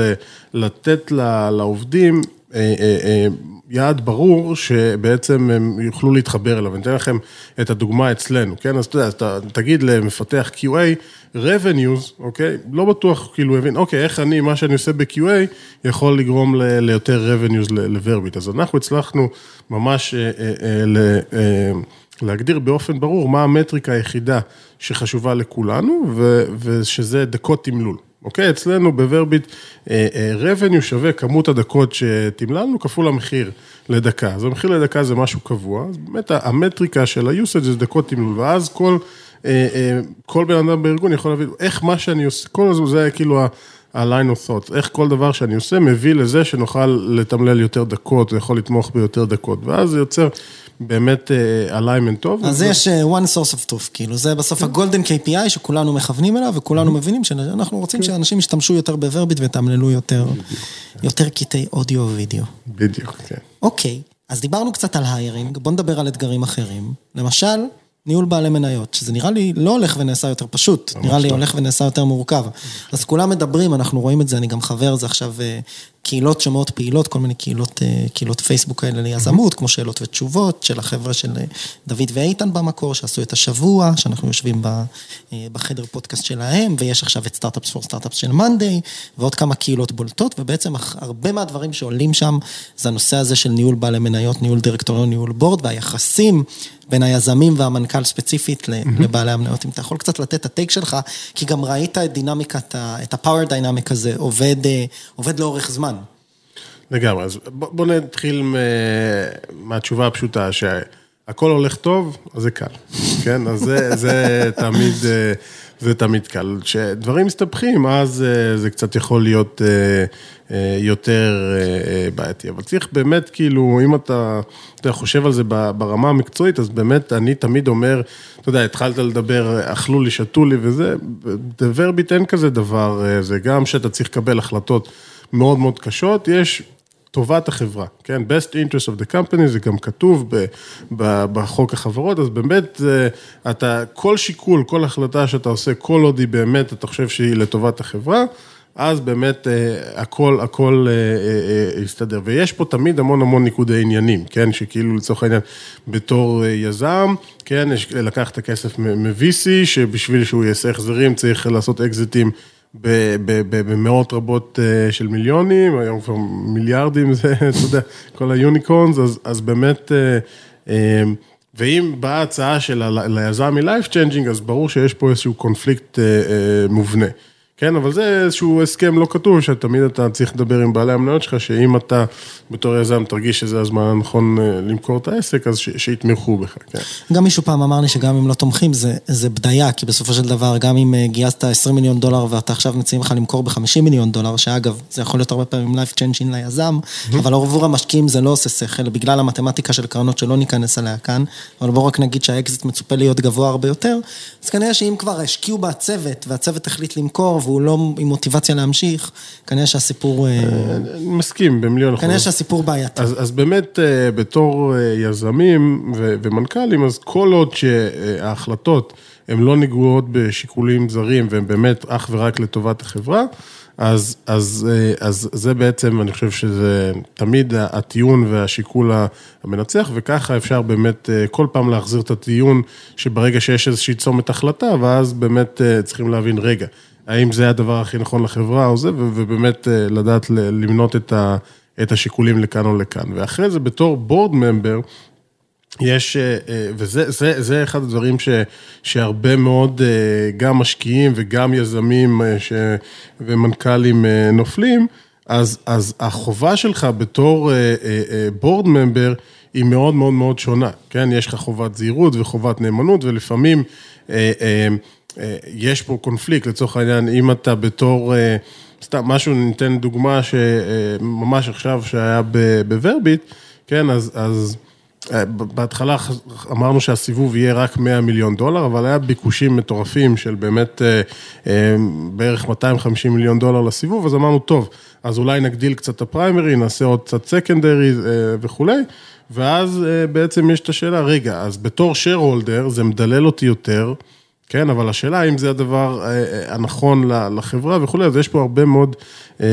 לתת לעובדים אה, יעד ברור שבעצם הם יוכלו להתחבר אליו. אני אתן לכם את הדוגמה אצלנו, כן? אז אתה יודע, אתה תגיד למפתח QA, revenues, אוקיי? לא בטוח, כאילו, הבין, אוקיי, איך אני, מה שאני עושה ב-QA, יכול לגרום ל- ליותר revenues לוורביט. אז אנחנו הצלחנו ממש אה, אה, אה, אה, להגדיר באופן ברור מה המטריקה היחידה שחשובה לכולנו, ו- ושזה דקות תמלול. אוקיי? אצלנו בוורביט, אה, אה, revenue שווה כמות הדקות שתמללנו כפול המחיר לדקה. אז המחיר לדקה זה משהו קבוע, אז באמת המטריקה של ה-usage זה דקות תמלול, ואז כל, אה, כל בן אדם בארגון יכול להבין איך מה שאני עושה, כל הזמן זה כאילו ה-line of thoughts, איך כל דבר שאני עושה מביא לזה שנוכל לתמלל יותר דקות, ויכול לתמוך ביותר דקות, ואז זה יוצר באמת אליימנט טוב. אז יש one source of truth, כאילו, זה בסוף הגולדן KPI שכולנו מכוונים אליו, וכולנו מבינים שאנחנו רוצים שאנשים ישתמשו יותר בוורביט ויתמללו יותר, יותר קטעי אודיו ווידאו. בדיוק, כן. אוקיי, אז דיברנו קצת על hiring, בוא נדבר על אתגרים אחרים. למשל, ניהול בעלי מניות, שזה נראה לי לא הולך ונעשה יותר פשוט, נראה לי הולך ונעשה יותר מורכב. אז כולם מדברים, אנחנו רואים את זה, אני גם חבר, זה עכשיו קהילות שמאוד פעילות, כל מיני קהילות, אה, קהילות פייסבוק האלה ליזמות, כמו שאלות ותשובות של החבר'ה של אה, דוד ואיתן במקור, שעשו את השבוע, שאנחנו יושבים אה, בחדר פודקאסט שלהם, ויש עכשיו את Startups for Startups של מאנדיי, ועוד כמה קהילות בולטות, ובעצם הרבה מהדברים שעולים שם, זה הנושא הזה של ניהול בעלי מניות, ניהול דירקטוריון, ניהול בורד, והיחסים בין היזמים והמנכ"ל ספציפית לבעלי המניות. אם אתה יכול קצת לתת את הטייק שלך, כי גם ראית את דינמיקת, את ה-power dynamic הזה עובד, עובד לאורך זמן. לגמרי, אז בוא נתחיל מהתשובה הפשוטה, שהכל הולך טוב, אז זה קל, כן? אז זה, זה תמיד, זה תמיד קל. כשדברים מסתבכים, אז זה קצת יכול להיות יותר בעייתי. אבל צריך באמת, כאילו, אם אתה, אתה חושב על זה ברמה המקצועית, אז באמת, אני תמיד אומר, אתה יודע, התחלת לדבר, אכלו לי, שתו לי וזה, בוורביט אין כזה דבר, זה גם שאתה צריך לקבל החלטות. מאוד מאוד קשות, יש טובת החברה, כן? best interest of the company, זה גם כתוב בחוק החברות, אז באמת, אתה, כל שיקול, כל החלטה שאתה עושה, כל עוד היא באמת, אתה חושב שהיא לטובת החברה, אז באמת אה, הכל, הכל אה, יסתדר. ויש פה תמיד המון המון ניקודי עניינים, כן? שכאילו לצורך העניין, בתור יזם, כן, לקח את הכסף מ-VC, שבשביל שהוא יעשה החזרים צריך לעשות אקזיטים. במאות רבות של מיליונים, היום כבר מיליארדים, זה, אתה יודע, כל היוניקורנס, אז, אז באמת, ואם באה הצעה של היזם מ-life changing, אז ברור שיש פה איזשהו קונפליקט מובנה. כן, אבל זה איזשהו הסכם לא כתוב, שתמיד אתה צריך לדבר עם בעלי המניות שלך, שאם אתה בתור יזם תרגיש שזה הזמן הנכון אה, למכור את העסק, אז שיתמכו בך, כן. גם מישהו פעם אמר לי שגם אם לא תומכים, זה, זה בדיה, כי בסופו של דבר, גם אם אה, גייסת 20 מיליון דולר ואתה עכשיו מציעים לך למכור ב-50 מיליון דולר, שאגב, זה יכול להיות הרבה פעמים life changing ליזם, mm-hmm. אבל עבור המשקיעים זה לא עושה שכל, בגלל המתמטיקה של קרנות שלא ניכנס עליה כאן, אבל בואו רק נגיד שהאקזיט מצופה להיות גבוה הרבה יותר, אז כנראה שאם כבר השקיעו בצוות, והצוות החליט למכור, והוא לא עם מוטיבציה להמשיך, כנראה שהסיפור... אה, אני מסכים במיליון אחוז. כנראה שהסיפור בעייתי. אז, אז באמת, אה, בתור אה, יזמים ומנכ"לים, אז כל עוד שההחלטות הן לא נגועות בשיקולים זרים, והן באמת אך ורק לטובת החברה, אז, אז, אז זה בעצם, אני חושב שזה תמיד הטיעון והשיקול המנצח, וככה אפשר באמת כל פעם להחזיר את הטיעון, שברגע שיש איזושהי צומת החלטה, ואז באמת צריכים להבין, רגע, האם זה הדבר הכי נכון לחברה או זה, ובאמת אה, לדעת למנות את, ה, את השיקולים לכאן או לכאן. ואחרי זה, בתור בורד ממבר, יש, אה, אה, וזה זה, זה אחד הדברים ש, שהרבה מאוד גם משקיעים וגם יזמים ש, ומנכ"לים נופלים, אז, אז החובה שלך בתור בורד ממבר היא מאוד מאוד מאוד שונה, כן? יש לך חובת זהירות וחובת נאמנות, ולפעמים יש פה קונפליקט, לצורך העניין, אם אתה בתור, אה, סתם משהו, ניתן דוגמה שממש עכשיו שהיה בוורביט, כן, אז, אז אה, בהתחלה אמרנו שהסיבוב יהיה רק 100 מיליון דולר, אבל היה ביקושים מטורפים של באמת בערך 250 מיליון דולר לסיבוב, אז אמרנו, טוב, אז אולי נגדיל קצת את הפריימרי, נעשה עוד קצת סקנדרי וכולי. ואז בעצם יש את השאלה, רגע, אז בתור share holder זה מדלל אותי יותר, כן, אבל השאלה האם זה הדבר אה, אה, הנכון לחברה וכולי, אז יש פה הרבה מאוד אה,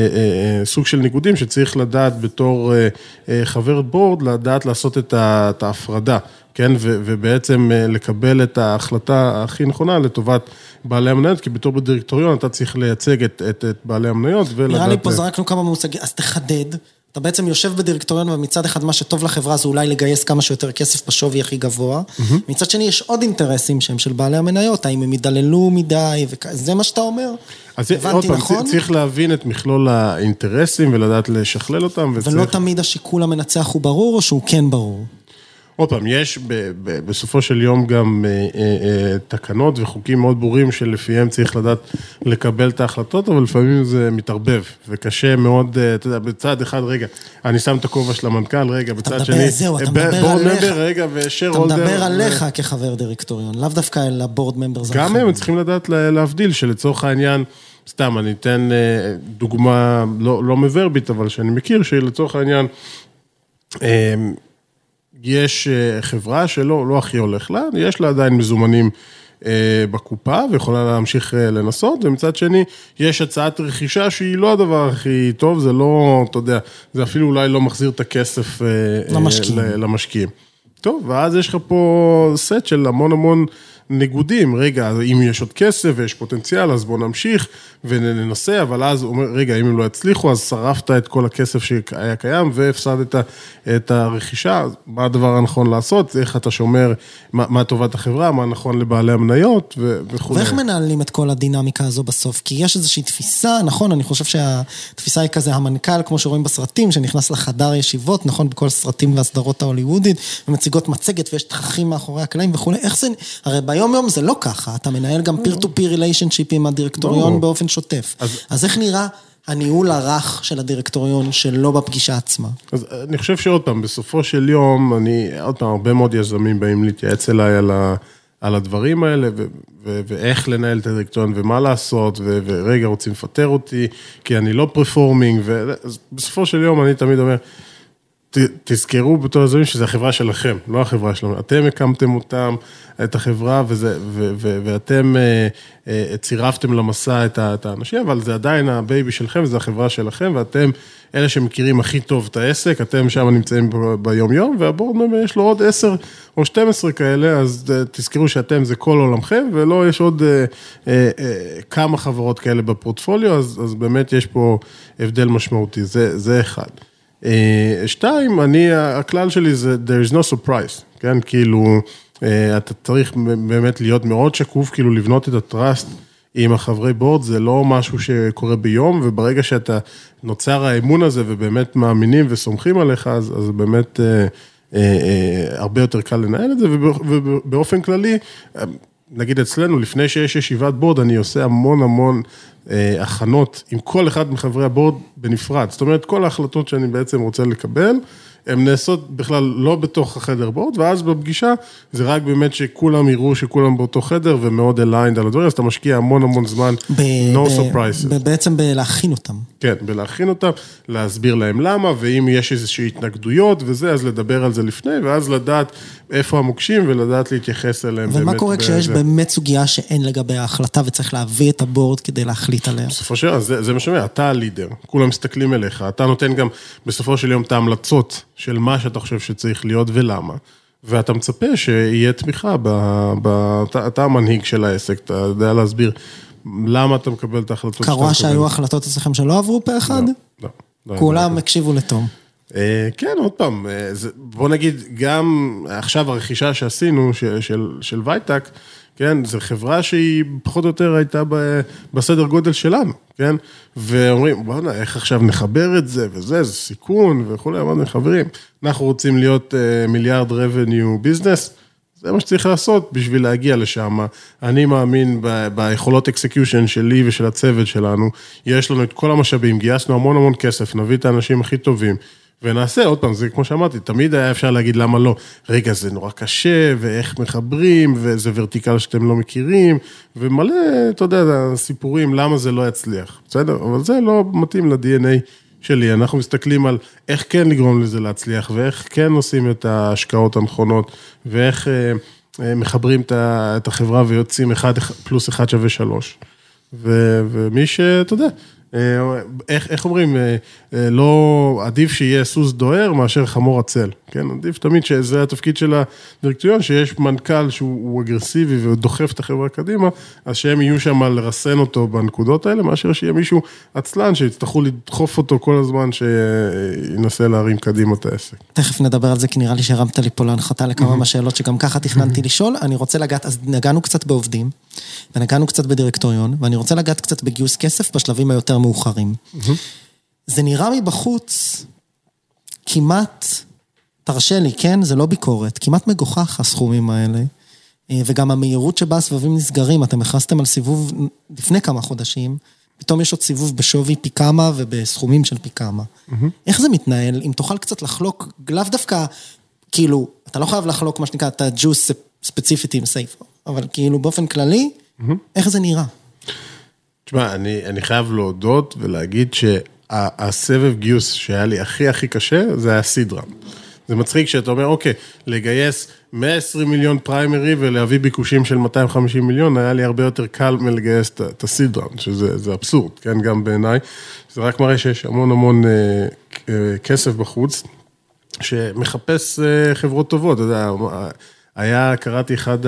סוג של ניגודים שצריך לדעת בתור חבר בורד, לדעת לעשות את ההפרדה, כן, ובעצם לקבל את ההחלטה הכי נכונה לטובת בעלי המניות, כי בתור בדירקטוריון אתה צריך לייצג את, את, את בעלי המניות ולדעת... נראה לי פה זרקנו כמה מושגים, אז תחדד. אתה בעצם יושב בדירקטוריון ומצד אחד מה שטוב לחברה זה אולי לגייס כמה שיותר כסף בשווי הכי גבוה. Mm-hmm. מצד שני יש עוד אינטרסים שהם של בעלי המניות, האם הם ידללו מדי, וזה מה שאתה אומר? אז עוד פעם, נכון? צריך להבין את מכלול האינטרסים ולדעת לשכלל אותם. וצריך... ולא תמיד השיקול המנצח הוא ברור או שהוא כן ברור? עוד פעם, יש בסופו של יום גם אה, אה, אה, תקנות וחוקים מאוד ברורים שלפיהם צריך לדעת לקבל את ההחלטות, אבל לפעמים זה מתערבב, וקשה מאוד, אתה יודע, בצד אחד, רגע, אני שם את הכובע של המנכ"ל, רגע, בצד שני, זהו, אתה מדבר עליך, רגע, ושר אתה מדבר עליך כחבר דירקטוריון, לאו דווקא אל הבורד ממבר. גם הם צריכים לדעת להבדיל, שלצורך העניין, סתם, אני אתן דוגמה, לא, לא מוורביט, אבל שאני מכיר, שלצורך העניין, יש אה, חברה שלא לא הכי הולך לה, יש לה עדיין מזומנים אה, בקופה ויכולה להמשיך אה, לנסות, ומצד שני, יש הצעת רכישה שהיא לא הדבר הכי טוב, זה לא, אתה יודע, זה אפילו אולי לא מחזיר את הכסף למשקיעים. למשקיעים. טוב, ואז יש לך פה סט של המון המון... ניגודים, רגע, אם יש עוד כסף ויש פוטנציאל, אז בוא נמשיך וננסה, אבל אז הוא אומר, רגע, אם הם לא יצליחו, אז שרפת את כל הכסף שהיה קיים והפסדת את הרכישה, מה הדבר הנכון לעשות, איך אתה שומר, מה, מה טובת החברה, מה נכון לבעלי המניות וכו'. ואיך מנהלים את כל הדינמיקה הזו בסוף? כי יש איזושהי תפיסה, נכון, אני חושב שהתפיסה היא כזה המנכ"ל, כמו שרואים בסרטים, שנכנס לחדר ישיבות, נכון, בכל הסרטים והסדרות ההוליוודית, ומציגות מצגת ויש תככים מאחורי הקלעים וכולי, איך זה, הרי ביום יום זה לא ככה, אתה מנהל גם peer to peer relationship עם הדירקטוריון באופן שוטף. אז, אז איך נראה הניהול הרך של הדירקטוריון שלא בפגישה עצמה? אז אני חושב שעוד פעם, בסופו של יום, אני, עוד פעם, הרבה מאוד יזמים באים להתייעץ אליי על ה... על הדברים האלה, ו- ו- ואיך לנהל את הדירקטוריון, ומה לעשות, ו- ורגע, רוצים לפטר אותי, כי אני לא פרפורמינג, ובסופו של יום אני תמיד אומר, תזכרו בתור הזויים שזה החברה שלכם, לא החברה שלנו. אתם הקמתם אותם, את החברה, וזה, ו, ו, ואתם אה, אה, צירפתם למסע את, ה, את האנשים, אבל זה עדיין ה-baby שלכם, זה החברה שלכם, ואתם אלה שמכירים הכי טוב את העסק, אתם שם נמצאים ב- ביום-יום, וה-board יש לו עוד 10 או 12 כאלה, אז אה, תזכרו שאתם זה כל עולמכם, ולא יש עוד אה, אה, אה, כמה חברות כאלה בפורטפוליו, אז, אז באמת יש פה הבדל משמעותי, זה, זה אחד. אה, שתיים, אני, הכלל שלי זה there is no surprise, כן, כאילו, אה, אתה צריך באמת להיות מאוד שקוף, כאילו לבנות את הטראסט עם החברי בורד, זה לא משהו שקורה ביום, וברגע שאתה נוצר האמון הזה ובאמת מאמינים וסומכים עליך, אז, אז באמת אה, אה, אה, הרבה יותר קל לנהל את זה, ובאופן כללי, נגיד אצלנו, לפני שיש ישיבת בורד, אני עושה המון המון אה, הכנות עם כל אחד מחברי הבורד בנפרד. זאת אומרת, כל ההחלטות שאני בעצם רוצה לקבל, הן נעשות בכלל לא בתוך החדר בורד, ואז בפגישה זה רק באמת שכולם יראו שכולם באותו חדר ומאוד aligned על הדברים, אז אתה משקיע המון המון זמן, ב- no ב- surprises. ב- בעצם בלהכין אותם. כן, בלהכין אותם, להסביר להם למה, ואם יש איזושהי התנגדויות וזה, אז לדבר על זה לפני, ואז לדעת איפה המוקשים ולדעת להתייחס אליהם באמת. ומה קורה כשיש בזה. באמת סוגיה שאין לגביה החלטה וצריך להביא את הבורד כדי להחליט עליה? בסופו של דבר, זה, זה מה שאומר, אתה הלידר, כולם מסתכלים אליך, אתה נותן גם בסופו של יום את ההמלצות של מה שאתה חושב שצריך להיות ולמה. ואתה מצפה שיהיה תמיכה, ב, ב, אתה, אתה המנהיג של העסק, אתה יודע להסביר למה אתה מקבל את ההחלטות שאתה מקבל. קרה שהיו החלטות אצלכם שלא עברו פה אחד? לא, לא, כולם לא. הקשיבו לתום. אה, כן, עוד פעם, אה, בוא נגיד, גם עכשיו הרכישה שעשינו של, של, של וייטק, כן, זו חברה שהיא פחות או יותר הייתה ב, בסדר גודל שלנו, כן? ואומרים, בוא'נה, איך עכשיו נחבר את זה וזה, זה סיכון וכולי, אמרנו, חברים, אנחנו רוצים להיות אה, מיליארד revenue business, זה מה שצריך לעשות בשביל להגיע לשם. אני מאמין ב- ביכולות execution שלי ושל הצוות שלנו. יש לנו את כל המשאבים, גייסנו המון המון כסף, נביא את האנשים הכי טובים. ונעשה, עוד פעם, זה כמו שאמרתי, תמיד היה אפשר להגיד למה לא. רגע, זה נורא קשה, ואיך מחברים, וזה vertical שאתם לא מכירים, ומלא, אתה יודע, סיפורים למה זה לא יצליח, בסדר? אבל זה לא מתאים ל-DNA שלי, אנחנו מסתכלים על איך כן לגרום לזה להצליח, ואיך כן עושים את ההשקעות הנכונות, ואיך אה, אה, מחברים את החברה ויוצאים אחד פלוס אחד שווה שלוש. ו- ומי שאתה יודע, איך, איך אומרים, אה, אה, לא, עדיף שיהיה סוס דוהר מאשר חמור עצל, כן? עדיף תמיד שזה התפקיד של הדירקטוריון, שיש מנכ"ל שהוא הוא אגרסיבי ודוחף את החברה קדימה, אז שהם יהיו שם לרסן אותו בנקודות האלה, מאשר שיהיה מישהו עצלן שיצטרכו לדחוף אותו כל הזמן שינסה להרים קדימה את העסק. תכף נדבר על זה, כי נראה לי שהרמת לי פה להנחתה לכמה מהשאלות שגם ככה תכננתי לשאול. אני רוצה לגעת, אז נגענו קצת בעובדים, ונגענו קצת בדירקטוריון, ואני רוצה לגעת קצת בגיוס כסף בשלבים היותר מאוחרים. זה נראה מבחוץ כמעט, תרשה לי, כן? זה לא ביקורת, כמעט מגוחך הסכומים האלה. אה, וגם המהירות שבה הסבבים נסגרים, אתם הכרזתם על סיבוב לפני כמה חודשים, פתאום יש עוד סיבוב בשווי פי כמה ובסכומים של פי כמה. איך זה מתנהל? אם תוכל קצת לחלוק, לאו דווקא, כאילו, אתה לא חייב לחלוק מה שנקרא את הג'וס ספציפית עם סייפו, אבל כאילו באופן כללי, איך זה נראה? תשמע, אני, אני חייב להודות ולהגיד שהסבב גיוס שהיה לי הכי הכי קשה, זה היה סידרה. זה מצחיק שאתה אומר, אוקיי, לגייס 120 מיליון פריימרי ולהביא ביקושים של 250 מיליון, היה לי הרבה יותר קל מלגייס את- את הסידרה, שזה זה אבסורד, כן, גם בעיניי. זה רק מראה שיש המון המון אה, אה, כסף בחוץ, שמחפש אה, חברות טובות, אתה יודע, היה, קראתי אחד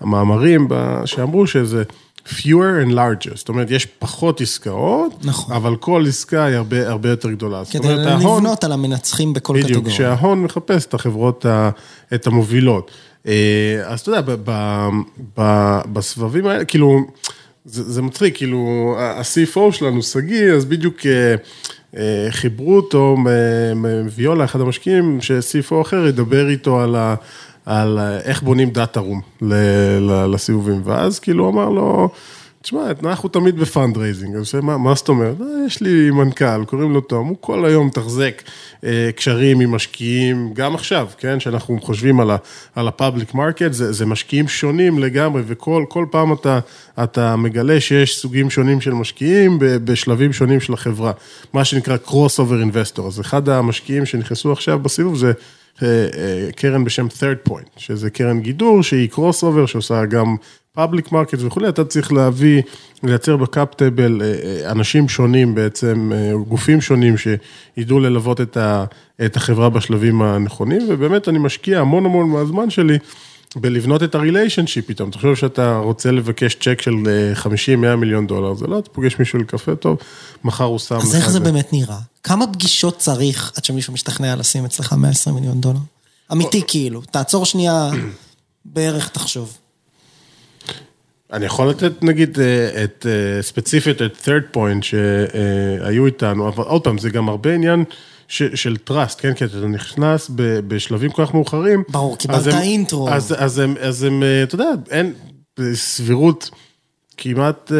המאמרים שאמרו שזה fewer and larger, זאת אומרת, יש פחות עסקאות, נכון. אבל כל עסקה היא הרבה, הרבה יותר גדולה. כדי אומרת, ההון- לבנות על המנצחים בכל בדיוק, קטגוריה. שההון מחפש את החברות, ה- את המובילות. אה, אז אתה יודע, ב- ב- ב- בסבבים האלה, כאילו, זה, זה מצחיק, כאילו, ה-CFO שלנו, שגיא, אז בדיוק אה, אה, חיברו אותו מ- מוויולה, אחד המשקיעים, ש-CFO אחר ידבר איתו על ה... על איך בונים data room לסיבובים, ואז כאילו הוא אמר לו, תשמע, אנחנו תמיד ב-fundraising, אז מה, מה זאת אומרת? אה, יש לי מנכ"ל, קוראים לו תום, הוא כל היום מתחזק אה, קשרים עם משקיעים, גם עכשיו, כן, שאנחנו חושבים על, ה, על ה-public market, זה, זה משקיעים שונים לגמרי, וכל כל פעם אתה, אתה מגלה שיש סוגים שונים של משקיעים בשלבים שונים של החברה, מה שנקרא crossover investor, אז אחד המשקיעים שנכנסו עכשיו בסיבוב זה... אה, אה, קרן בשם Third Point, שזה קרן גידור שהיא crossover שעושה גם public market וכולי, אתה צריך להביא, לייצר ב-cap table אה, אנשים שונים בעצם, גופים שונים שידעו ללוות את החברה בשלבים הנכונים, ובאמת אני משקיע המון המון מהזמן שלי. בלבנות את הריליישנשיפ אתה חושב שאתה רוצה לבקש צ'ק של 50-100 מיליון דולר, זה לא, אתה פוגש מישהו לקפה טוב, מחר הוא שם... אז איך זה באמת נראה? כמה פגישות צריך עד שמישהו משתכנע לשים אצלך 120 מיליון דולר? אמיתי כאילו, תעצור שנייה, בערך תחשוב. אני יכול לתת נגיד אה, את אה, ספציפית את third point שהיו איתנו, אבל עוד פעם, זה גם הרבה עניין של trust, כן? כי אתה נכנס בשלבים כל כך מאוחרים. ברור, קיבלת intro. אז, אז, הם, אז הם, אה, אתה יודע, אין סבירות. כמעט אה,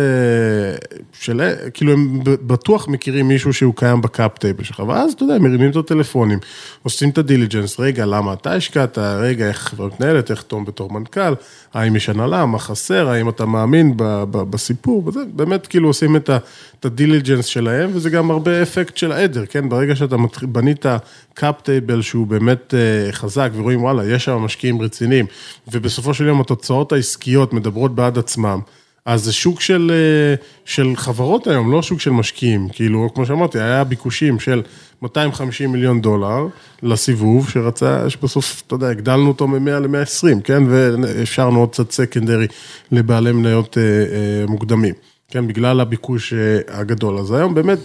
של... כאילו הם בטוח מכירים מישהו שהוא קיים ב cap table שלך, ואז אתה יודע, מרימים את הטלפונים, עושים את ה diligence, רגע, למה אתה השקעת, רגע, איך חברה מתנהלת, איך תום בתור מנכ"ל, האם יש הנהלה, מה חסר, האם אתה מאמין ב, ב, בסיפור, וזה, באמת כאילו עושים את ה diligence שלהם, וזה גם הרבה אפקט של העדר, כן? ברגע שאתה בנית cap table שהוא באמת אה, חזק, ורואים, וואלה, יש שם משקיעים רציניים, ובסופו של יום התוצאות העסקיות מדברות בעד עצמם. אז זה שוק של, אה, של חברות היום, לא שוק של משקיעים. כאילו, כמו שאמרתי, היה ביקושים של 250 מיליון דולר לסיבוב, שרצה, שבסוף, אתה יודע, הגדלנו אותו מ-100 ל-120, כן? ואפשרנו עוד קצת secondary לבעלי מניות אה, אה, מוקדמים, כן? בגלל הביקוש הגדול. אז היום באמת,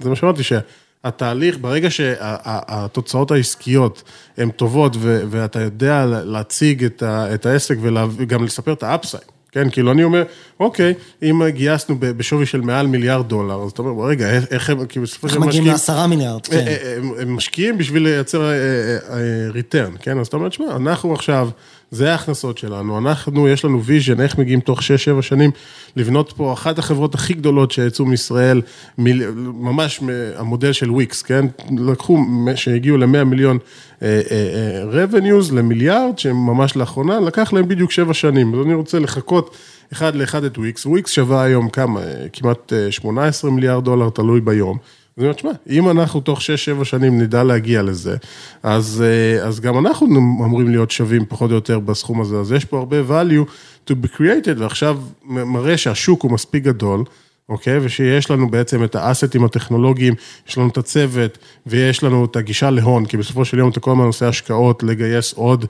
זה מה שאמרתי, שהתהליך, ברגע שהתוצאות העסקיות הן טובות ואתה יודע להציג את העסק וגם לספר את ה upside, כן, כאילו אני אומר, אוקיי, אם גייסנו בשווי של מעל מיליארד דולר, אז אתה אומר, רגע, איך הם, כי בסופו של דבר משקיעים... איך מגיעים לעשרה מיליארד, כן. אה, אה, הם משקיעים בשביל לייצר return, אה, כן? אז אתה אומר, תשמע, אנחנו עכשיו, זה ההכנסות שלנו, אנחנו, יש לנו vision, איך מגיעים תוך 6-7 שנים לבנות פה אחת החברות הכי גדולות שיצאו מישראל, ממש המודל של וויקס, כן? לקחו, שהגיעו ל-100 מיליון revenues למיליארד, שהם ממש לאחרונה, לקח להם בדיוק 7 שנים, אז אני רוצה לחקות אחד לאחד את וויקס, וויקס שווה היום כמה, כמעט 18 מיליארד דולר, תלוי ביום. אני אומר, תשמע, אם אנחנו תוך 6-7 שנים נדע להגיע לזה, אז, אה, אז גם אנחנו אמורים להיות שווים פחות או יותר בסכום הזה, אז יש פה הרבה value to be created, ועכשיו מראה שהשוק הוא מספיק גדול, אוקיי? ושיש לנו בעצם את האסטים הטכנולוגיים, יש לנו את הצוות, ויש לנו את הגישה להון, כי בסופו של יום אתה כל הזמן עושה השקעות, לגייס עוד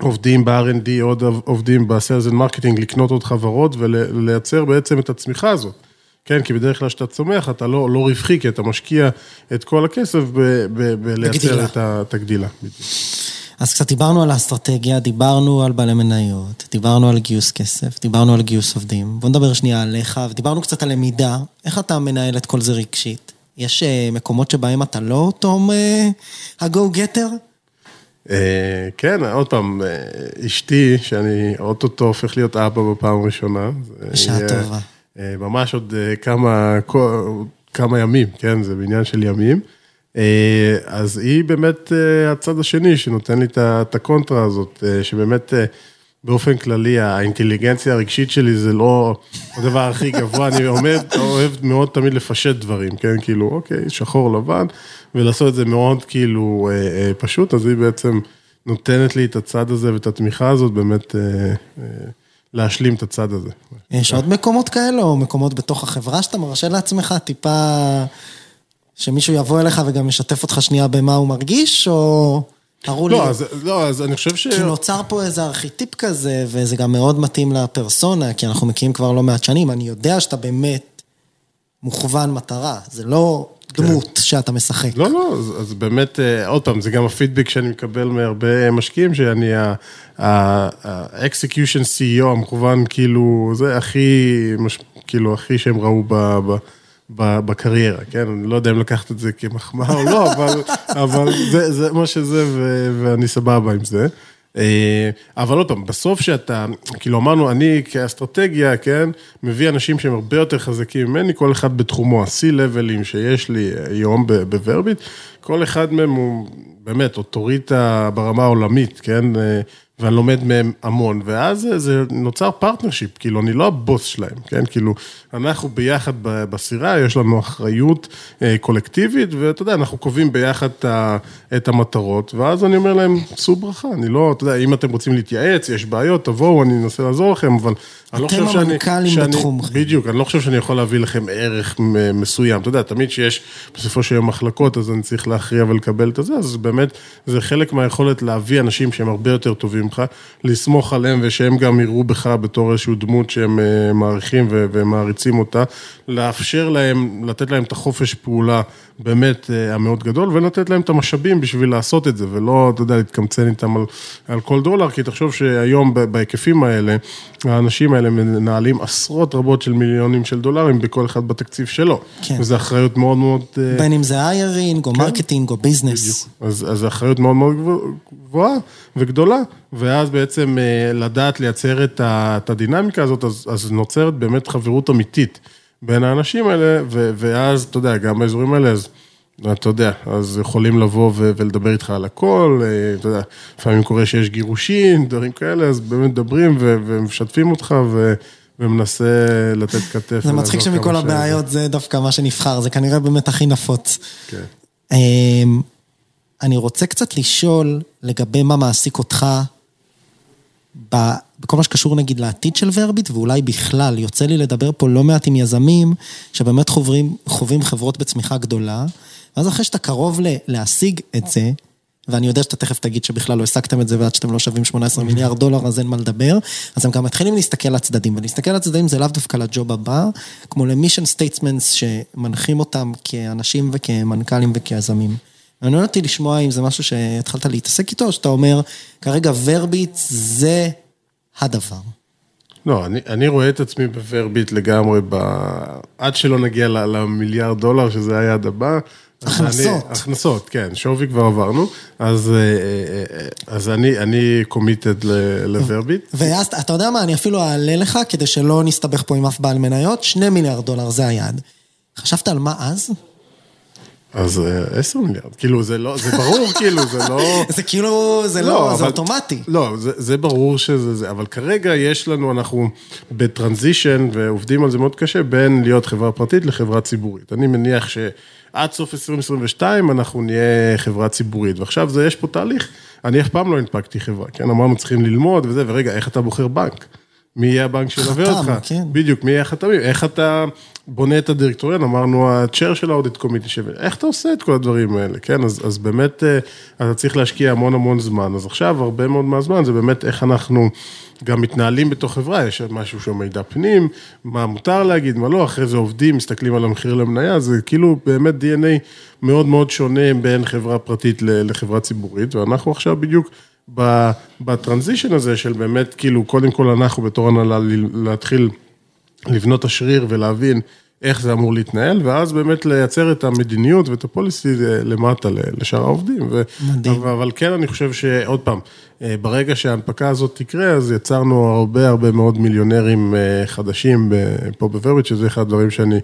עובדים ב-R&D, עוד עובדים ב-Sales and Marketing, לקנות עוד חברות ולייצר בעצם את הצמיחה הזאת. כן, כי בדרך כלל כשאתה צומח, אתה לא, לא רווחי, כי אתה משקיע את כל הכסף בלייצר את הגדילה. אז קצת דיברנו על האסטרטגיה, דיברנו על בעלי מניות, דיברנו על גיוס כסף, דיברנו על גיוס עובדים. בוא נדבר שנייה עליך, ודיברנו קצת על למידה. איך אתה מנהל את כל זה רגשית? יש אה, מקומות שבהם אתה לא תום ה-go-getter? אה, כן, עוד פעם, אה, אשתי, שאני אוטוטו הופך להיות אבא בפעם הראשונה. בשעה טובה. אה, ממש עוד אה, כמה, כמה ימים, כן, זה בעניין של ימים. אה, אז היא באמת הצד השני שנותן לי את הקונטרה הזאת, שבאמת באופן כללי האינטליגנציה הרגשית שלי זה לא הדבר הכי גבוה, אני עומד, אוהב מאוד תמיד לפשט דברים, כן, כאילו, אוקיי, שחור לבן, ולעשות את זה מאוד כאילו פשוט, אז היא בעצם נותנת לי את הצד הזה ואת התמיכה הזאת, באמת... להשלים את הצד הזה. יש עוד מקומות כאלה, או מקומות בתוך החברה שאתה מרשה לעצמך טיפה שמישהו יבוא אליך וגם ישתף אותך שנייה במה הוא מרגיש, או... תראו לא, לי. אז, לא, אז אני חושב ש... כי נוצר פה איזה ארכיטיפ כזה, וזה גם מאוד מתאים לפרסונה, כי אנחנו מכירים כבר לא מעט שנים, אני יודע שאתה באמת מוכוון מטרה, זה לא דמות כן. שאתה משחק. לא, לא, אז, אז באמת, אה, עוד פעם, זה גם הפידבק שאני מקבל מהרבה משקיעים, שאני ה-execution CEO המכוון, כאילו, זה הכי, כאילו, הכי שהם ראו ב... ב בקריירה, כן? אני לא יודע אם לקחת את זה כמחמאה או לא, אבל, אבל זה, זה מה שזה, ו, ואני סבבה עם זה. אה, אבל עוד פעם, בסוף שאתה, כאילו אמרנו, אני כאסטרטגיה, כן, מביא אנשים שהם הרבה יותר חזקים ממני, כל אחד בתחומו, ה-C-Level ים שיש לי היום בוורביט, כל אחד מהם הוא באמת אוטוריטה ברמה העולמית, כן? ואני לומד מהם המון, ואז זה נוצר partnership, כאילו, אני לא הבוס שלהם, כן? כאילו, אנחנו ביחד בסירה, יש לנו אחריות אה, קולקטיבית, ואתה יודע, אנחנו קובעים ביחד את המטרות, ואז אני אומר להם, שאו ברכה, אני לא, אתה יודע, אם אתם רוצים להתייעץ, יש בעיות, תבואו, אני אנסה לעזור לכם, אבל אני לא חושב שאני... אתם המנכ"לים בתחומכם. בדיוק, אני לא חושב שאני יכול להביא לכם ערך מסוים. אתה יודע, תמיד שיש בסופו של יום מחלקות, אז אני צריך להכריע ולקבל את זה, אז באמת, זה חלק מהיכולת להביא אנשים שהם הרבה יותר טובים ממך, לסמוך עליהם ושהם גם יראו בך בתור איזושהי דמות שהם אה, מעריכים ומעריצים אותה, לאפשר להם, לתת להם את החופש פעולה באמת אה, המאוד גדול, ולתת להם את המשאבים בשביל לעשות את זה, ולא, אתה יודע, להתקמצן איתם על, על כל דולר, כי תחשוב שהיום בהיקפים האלה, האנשים האלה מנהלים עשרות רבות של מיליונים של דולרים, בכל אחד בתקציב שלו. כן. וזו אחריות מאוד מאוד... אה, בין אם זה hiring, או כן. marketing, או business. אז, אז זו אחריות מאוד מאוד גבוהה וגדולה, ואז בעצם אה, לדעת לייצר את הדינמיקה הזאת, אז, אז נוצרת באמת חברות אמיתית. בין האנשים האלה, ו- ואז, אתה יודע, גם באזורים האלה, אז אתה יודע, אז יכולים לבוא ו- ולדבר איתך על הכל, אה, אתה יודע, לפעמים קורה שיש גירושין, דברים כאלה, אז באמת מדברים ו- ומשתפים אותך, ו... ומנסה לתת כתף. זה מצחיק שמכל הבעיות זה דווקא מה שנבחר, זה כנראה באמת הכי נפוץ. כן. אמ, אני רוצה קצת לשאול לגבי מה מעסיק אותך בכל מה שקשור נגיד לעתיד של ורביט, ואולי בכלל, יוצא לי לדבר פה לא מעט עם יזמים, שבאמת חוברים, חווים חברות בצמיחה גדולה, ואז אחרי שאתה קרוב ל- להשיג את זה, ואני יודע שאתה תכף תגיד שבכלל לא השגתם את זה ועד שאתם לא שווים 18 מיליארד דולר, אז אין מה לדבר. אז הם גם מתחילים להסתכל לצדדים, ולהסתכל לצדדים זה לאו דווקא לג'וב הבא, כמו ל mission statements שמנחים אותם כאנשים וכמנכ"לים וכיזמים. מעניין אותי לשמוע אם זה משהו שהתחלת להתעסק איתו, או שאתה אומר, כרגע ורביט זה הדבר. לא, אני, אני רואה את עצמי בוורביט לגמרי, ב... עד שלא נגיע למיליארד דולר, שזה היעד הבא. הכנסות. אני, הכנסות, כן, שווי כבר עברנו, אז, אה, אה, אז אני, אני committed לוורביט. ואז, אתה יודע מה, אני אפילו אעלה לך, כדי שלא נסתבך פה עם אף בעל מניות, שני מיליארד דולר זה היעד. חשבת על מה אז? אז אה, עשר מיליארד, כאילו זה לא, זה ברור, כאילו זה לא... זה כאילו, זה לא, לא זה אוטומטי. לא, זה, זה ברור שזה זה, אבל כרגע יש לנו, אנחנו בטרנזישן ועובדים על זה מאוד קשה, בין להיות חברה פרטית לחברה ציבורית. אני מניח שעד סוף 2022 אנחנו נהיה חברה ציבורית, ועכשיו זה, יש פה תהליך, אני אף פעם לא הנפקתי חברה, כן, אמרנו צריכים ללמוד וזה, ורגע, איך אתה בוחר בנק? מי יהיה הבנק שילווה אותך? כן. בדיוק, מי יהיה החתמים? איך אתה בונה את הדירקטוריון? אמרנו, ה-chair של האודיט קומיטי שווה, איך אתה עושה את כל הדברים האלה, כן? אז, אז באמת, אה, אתה צריך להשקיע המון המון זמן. אז עכשיו, הרבה מאוד מהזמן זה באמת איך אנחנו גם מתנהלים בתוך חברה, יש משהו שהוא מידע פנים, מה מותר להגיד, מה לא, אחרי זה עובדים, מסתכלים על המחיר למניה, זה כאילו באמת DNA מאוד מאוד שונה בין חברה פרטית לחברה ציבורית, ואנחנו עכשיו בדיוק... בטרנזישן הזה של באמת, כאילו, קודם כל אנחנו בתור הנהלה להתחיל לבנות השריר ולהבין איך זה אמור להתנהל, ואז באמת לייצר את המדיניות ואת הפוליסי למטה לשאר העובדים. מדהים. אבל כן, אני חושב שעוד פעם, אה, ברגע שההנפקה הזאת תקרה, אז יצרנו הרבה הרבה מאוד מיליונרים אה, חדשים פה בוורביט, שזה אחד הדברים שאני...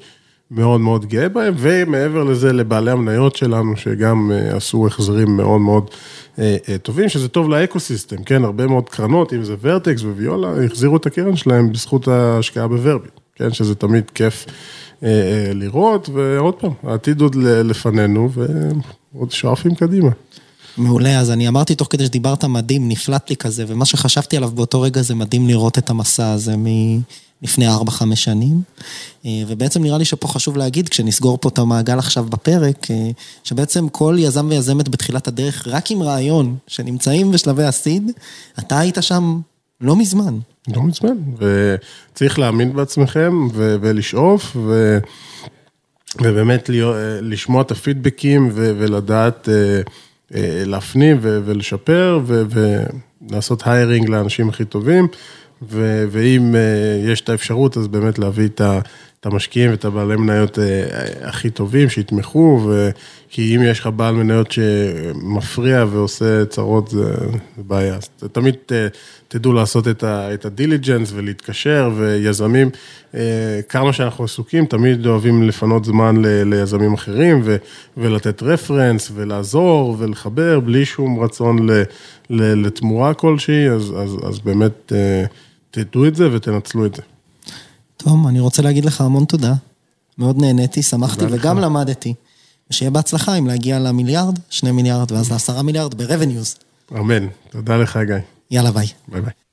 מאוד מאוד גאה בהם, ומעבר לזה לבעלי המניות שלנו, שגם אה, עשו החזרים מאוד מאוד אה, אה, טובים, שזה טוב לאקוסיסטם, כן, הרבה מאוד קרנות, אם זה ורטקס וויולה, החזירו את הקרן שלהם בזכות ההשקעה בוורביט, כן, שזה תמיד כיף לראות, ועוד פעם, העתיד עוד לפנינו, ועוד שואפים קדימה. מעולה, אז אני אמרתי תוך כדי שדיברת מדהים, נפלט לי כזה, ומה שחשבתי עליו באותו רגע זה מדהים לראות את המסע הזה מ... לפני 4-5 שנים. אה, ובעצם נראה לי שפה חשוב להגיד, כשנסגור פה את המעגל עכשיו בפרק, אה, שבעצם כל יזם ויזמת בתחילת הדרך, רק עם רעיון שנמצאים בשלבי הסיד, אתה היית שם לא מזמן. לא מזמן, וצריך להאמין בעצמכם ו- ולשאוף, ו- ובאמת אה, לשמוע את הפידבקים ו- ולדעת להפנים ו- ולשפר ו- ולעשות hiring לאנשים הכי טובים. ו- ואם uh, יש את האפשרות, אז באמת להביא את, ה- את המשקיעים ואת הבעלי מניות הכי טובים שיתמכו, ו... כי אם יש לך בעל מניות שמפריע ועושה צרות, זה בעיה. אז תמיד תדעו לעשות את ה diligence ולהתקשר, ויזמים, כמה שאנחנו עסוקים, תמיד אוהבים לפנות זמן ליזמים אחרים, ולתת reference, ולעזור, ולחבר, בלי שום רצון לתמורה כלשהי, אז, אז, אז באמת תדעו את זה ותנצלו את זה. תום, אני רוצה להגיד לך המון תודה. מאוד נהניתי, שמחתי וגם למדתי. ושיהיה בהצלחה אם להגיע למיליארד, שני מיליארד ואז לעשרה מיליארד ב-revenues. אמן. תודה לך, גיא. יאללה, ביי. ביי ביי.